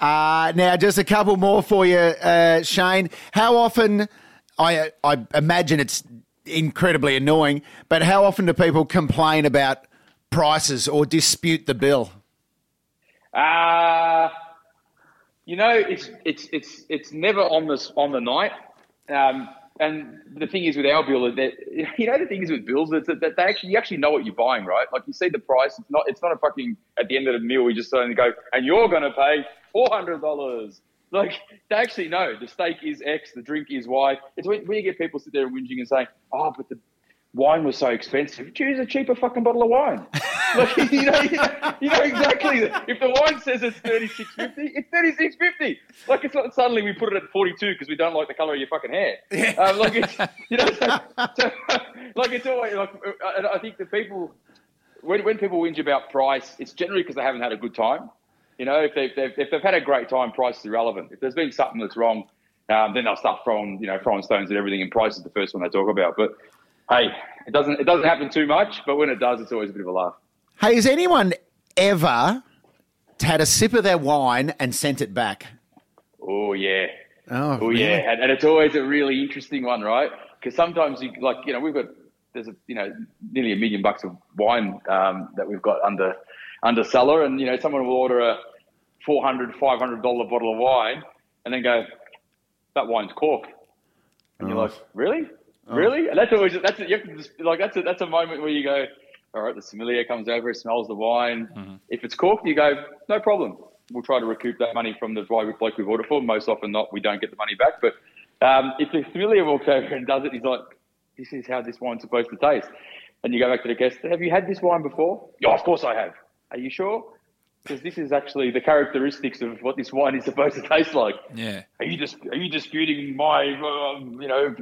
Uh, now, just a couple more for you, uh, Shane. How often? I I imagine it's incredibly annoying, but how often do people complain about prices or dispute the bill? Uh, you know, it's it's it's it's never on this on the night. Um, and the thing is with our bill that you know the thing is with bills is that, that they actually you actually know what you're buying, right? Like you see the price. It's not it's not a fucking at the end of the meal we just only go and you're going to pay four hundred dollars. Like they actually know the steak is X, the drink is Y. It's when, when you get people sit there whinging and saying, "Oh, but the wine was so expensive. Choose a cheaper fucking bottle of wine." like, you, know, you, know, you know exactly. If the wine says it's thirty six fifty, it's thirty six fifty. Like it's not suddenly we put it at forty two because we don't like the color of your fucking hair. Um, like it's you know, so, so, like it's always like and I think the people when when people whinge about price, it's generally because they haven't had a good time. You know, if they've, they've if they've had a great time, price is irrelevant. If there's been something that's wrong, um, then they'll start throwing you know throwing stones at everything, and price is the first one they talk about. But hey, it doesn't it doesn't happen too much, but when it does, it's always a bit of a laugh. Hey, has anyone ever had a sip of their wine and sent it back? Oh yeah. Oh, Oh yeah, and, and it's always a really interesting one, right? Because sometimes you like, you know, we've got there's a you know nearly a million bucks of wine um, that we've got under under cellar, and you know someone will order a 400 500 dollar bottle of wine, and then go, that wine's cork, and you're like, really, really? And that's always that's a, you have to just, like that's a that's a moment where you go, all right, the sommelier comes over, he smells the wine. If it's corked, you go, no problem. We'll try to recoup that money from the bloke we've ordered for. Most often not, we don't get the money back. But um, if the sommelier walks over and does it, he's like, this is how this wine's supposed to taste. And you go back to the guest, have you had this wine before? Yeah, of course I have. Are you sure? Because this is actually the characteristics of what this wine is supposed to taste like. Yeah. Are you just are you disputing my um, you know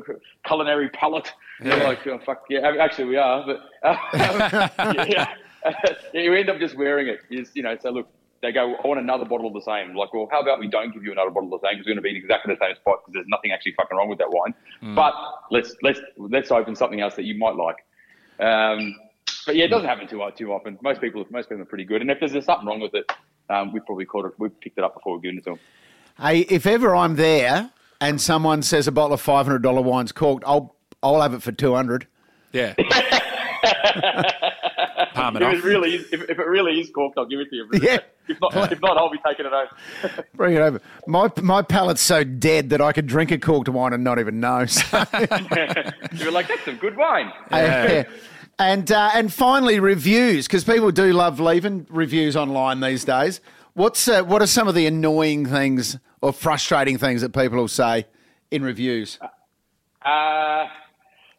culinary palate? Yeah. like oh, fuck yeah, actually we are, but uh, yeah, you end up just wearing it. You, just, you know, so look, they go, I want another bottle of the same. Like, well, how about we don't give you another bottle of the same because we're going to be in exactly the same spot because there's nothing actually fucking wrong with that wine. But let's let's let's open something else that you might like. Um, but yeah, it doesn't happen too too often. Most people most people are pretty good, and if there's something wrong with it, um, we probably caught it. We picked it up before we given it to them. Hey, if ever I'm there and someone says a bottle of five hundred dollar wine's corked, I'll I'll have it for two hundred. Yeah. Palm it If it really is, if, if it really is corked, I'll give it to you. Yeah. If not, if not, I'll be taking it home. Bring it over. My my palate's so dead that I could drink a corked wine and not even know. So, You're like, that's some good wine. yeah. And uh, and finally, reviews because people do love leaving reviews online these days. What's uh, what are some of the annoying things or frustrating things that people will say in reviews? Uh,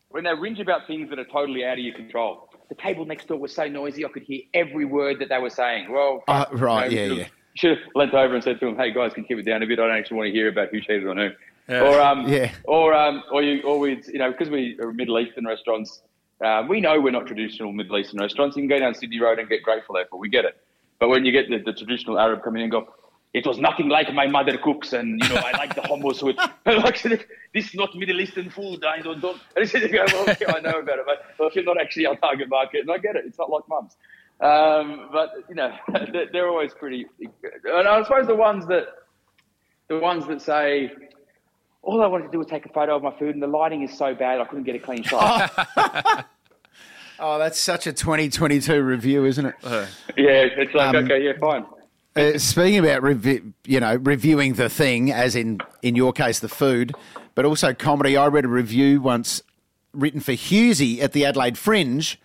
when they whinge about things that are totally out of your control. The table next door was so noisy, I could hear every word that they were saying. Well, Uh, right, you yeah, know, yeah. Should have leant over and said to them, "Hey guys, can you keep it down a bit? I don't actually want to hear about who cheated on who." Or um, Yeah. or um, or you, or we, you know, because we are Middle Eastern restaurants, uh, we know we're not traditional Middle Eastern restaurants. You can go down Sydney Road and get grateful there, for we get it. But when you get the, the traditional Arab coming in and go, it was nothing like my mother cooks, and you know I like the hummus with. this is not Middle Eastern food. I don't don't. And you go, well, okay, I know about it, but well, if you're not actually our target market, and I get it, it's not like mums. Um, but you know, they're, they're always pretty. And I suppose the ones that the ones that say. All I wanted to do was take a photo of my food, and the lighting is so bad I couldn't get a clean shot. Oh, that's such a 2022 review, isn't it? yeah, it's like Um, okay, yeah, fine. Uh, speaking about revi- you know reviewing the thing, as in in your case the food, but also comedy. I read a review once written for Hughesy at the Adelaide Fringe,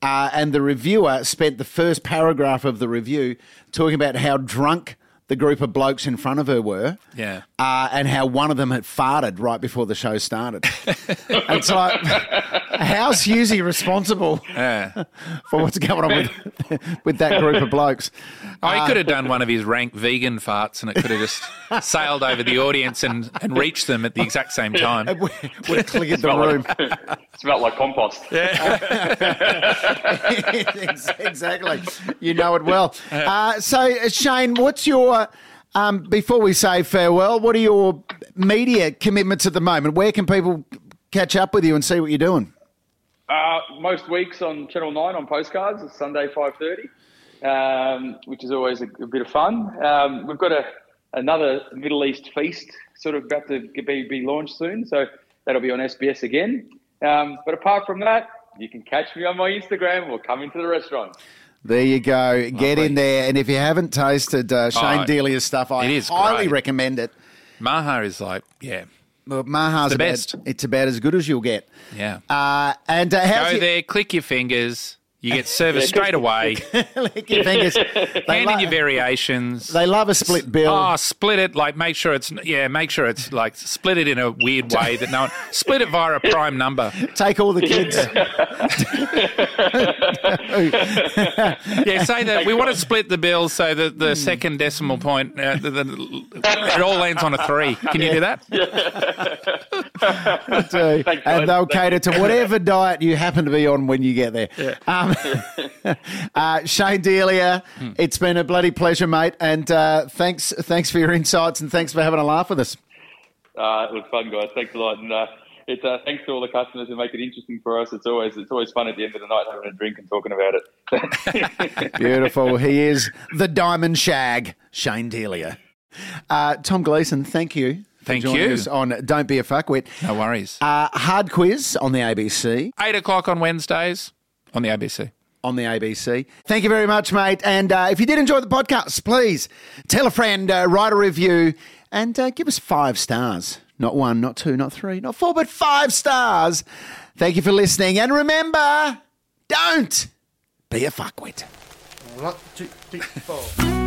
uh, and the reviewer spent the first paragraph of the review talking about how drunk the group of blokes in front of her were. Yeah. Uh, and how one of them had farted right before the show started. it's like, how's Hughesy responsible Yeah. for what's going on with, with that group of blokes? Oh, he could have done one of his rank vegan farts and it could have just sailed over the audience and, and reached them at the exact same time. Would have cleared the room. smelled like compost. Yeah. exactly. You know it well. Uh, so, uh, Shane, what's your, um, before we say farewell, what are your media commitments at the moment? Where can people catch up with you and see what you're doing? Uh, most weeks on Channel Nine on postcards. It's Sunday five thirty, um, which is always a, a bit of fun. Um, we've got a another Middle East feast sort of about to be, be launched soon, so that'll be on SBS again. Um, but apart from that, you can catch me on my Instagram or come into the restaurant. There you go. Get in there. And if you haven't tasted uh, Shane Oh, Delia's stuff, I highly great. recommend it. Maha is like, yeah, Well, Maha's the about, best. It's about as good as you'll get. yeah. Uh, and uh, Go there, click your fingers. You get service straight away. lick your fingers. They, Hand in your variations. they love a split bill. Oh, split it. Like, make sure it's yeah. Make sure it's like split it in a weird way that no one split it via a prime number. Take all the kids. Yeah, say that we want to split the bill so that the second decimal point uh, the, the, it all lands on a three. Can you do that? do, and guys. they'll Thank cater to whatever diet you happen to be on when you get there. Um, uh, Shane Delia, Hmm. it's been a bloody pleasure, mate, and uh, thanks, thanks for your insights and thanks for having a laugh with us. Uh, it was fun, guys. Thanks a lot, and uh, it's uh, thanks to all the customers who make it interesting for us. It's always it's always fun at the end of the night having a drink and talking about it. Beautiful. he is the Diamond Shag, Shane Delia. Uh, Tom Gleeson, thank you. For Thank joining you. us on Don't Be a Fuckwit. No worries. Uh, hard quiz on the ABC. Eight o'clock on Wednesdays on the ABC. on the ABC. Thank you very much, mate. And uh, if you did enjoy the podcast, please tell a friend, uh, write a review, and uh, give us five stars. Not one, not two, not three, not four, but five stars. Thank you for listening. And remember, don't be a fuckwit. One, two, three, four.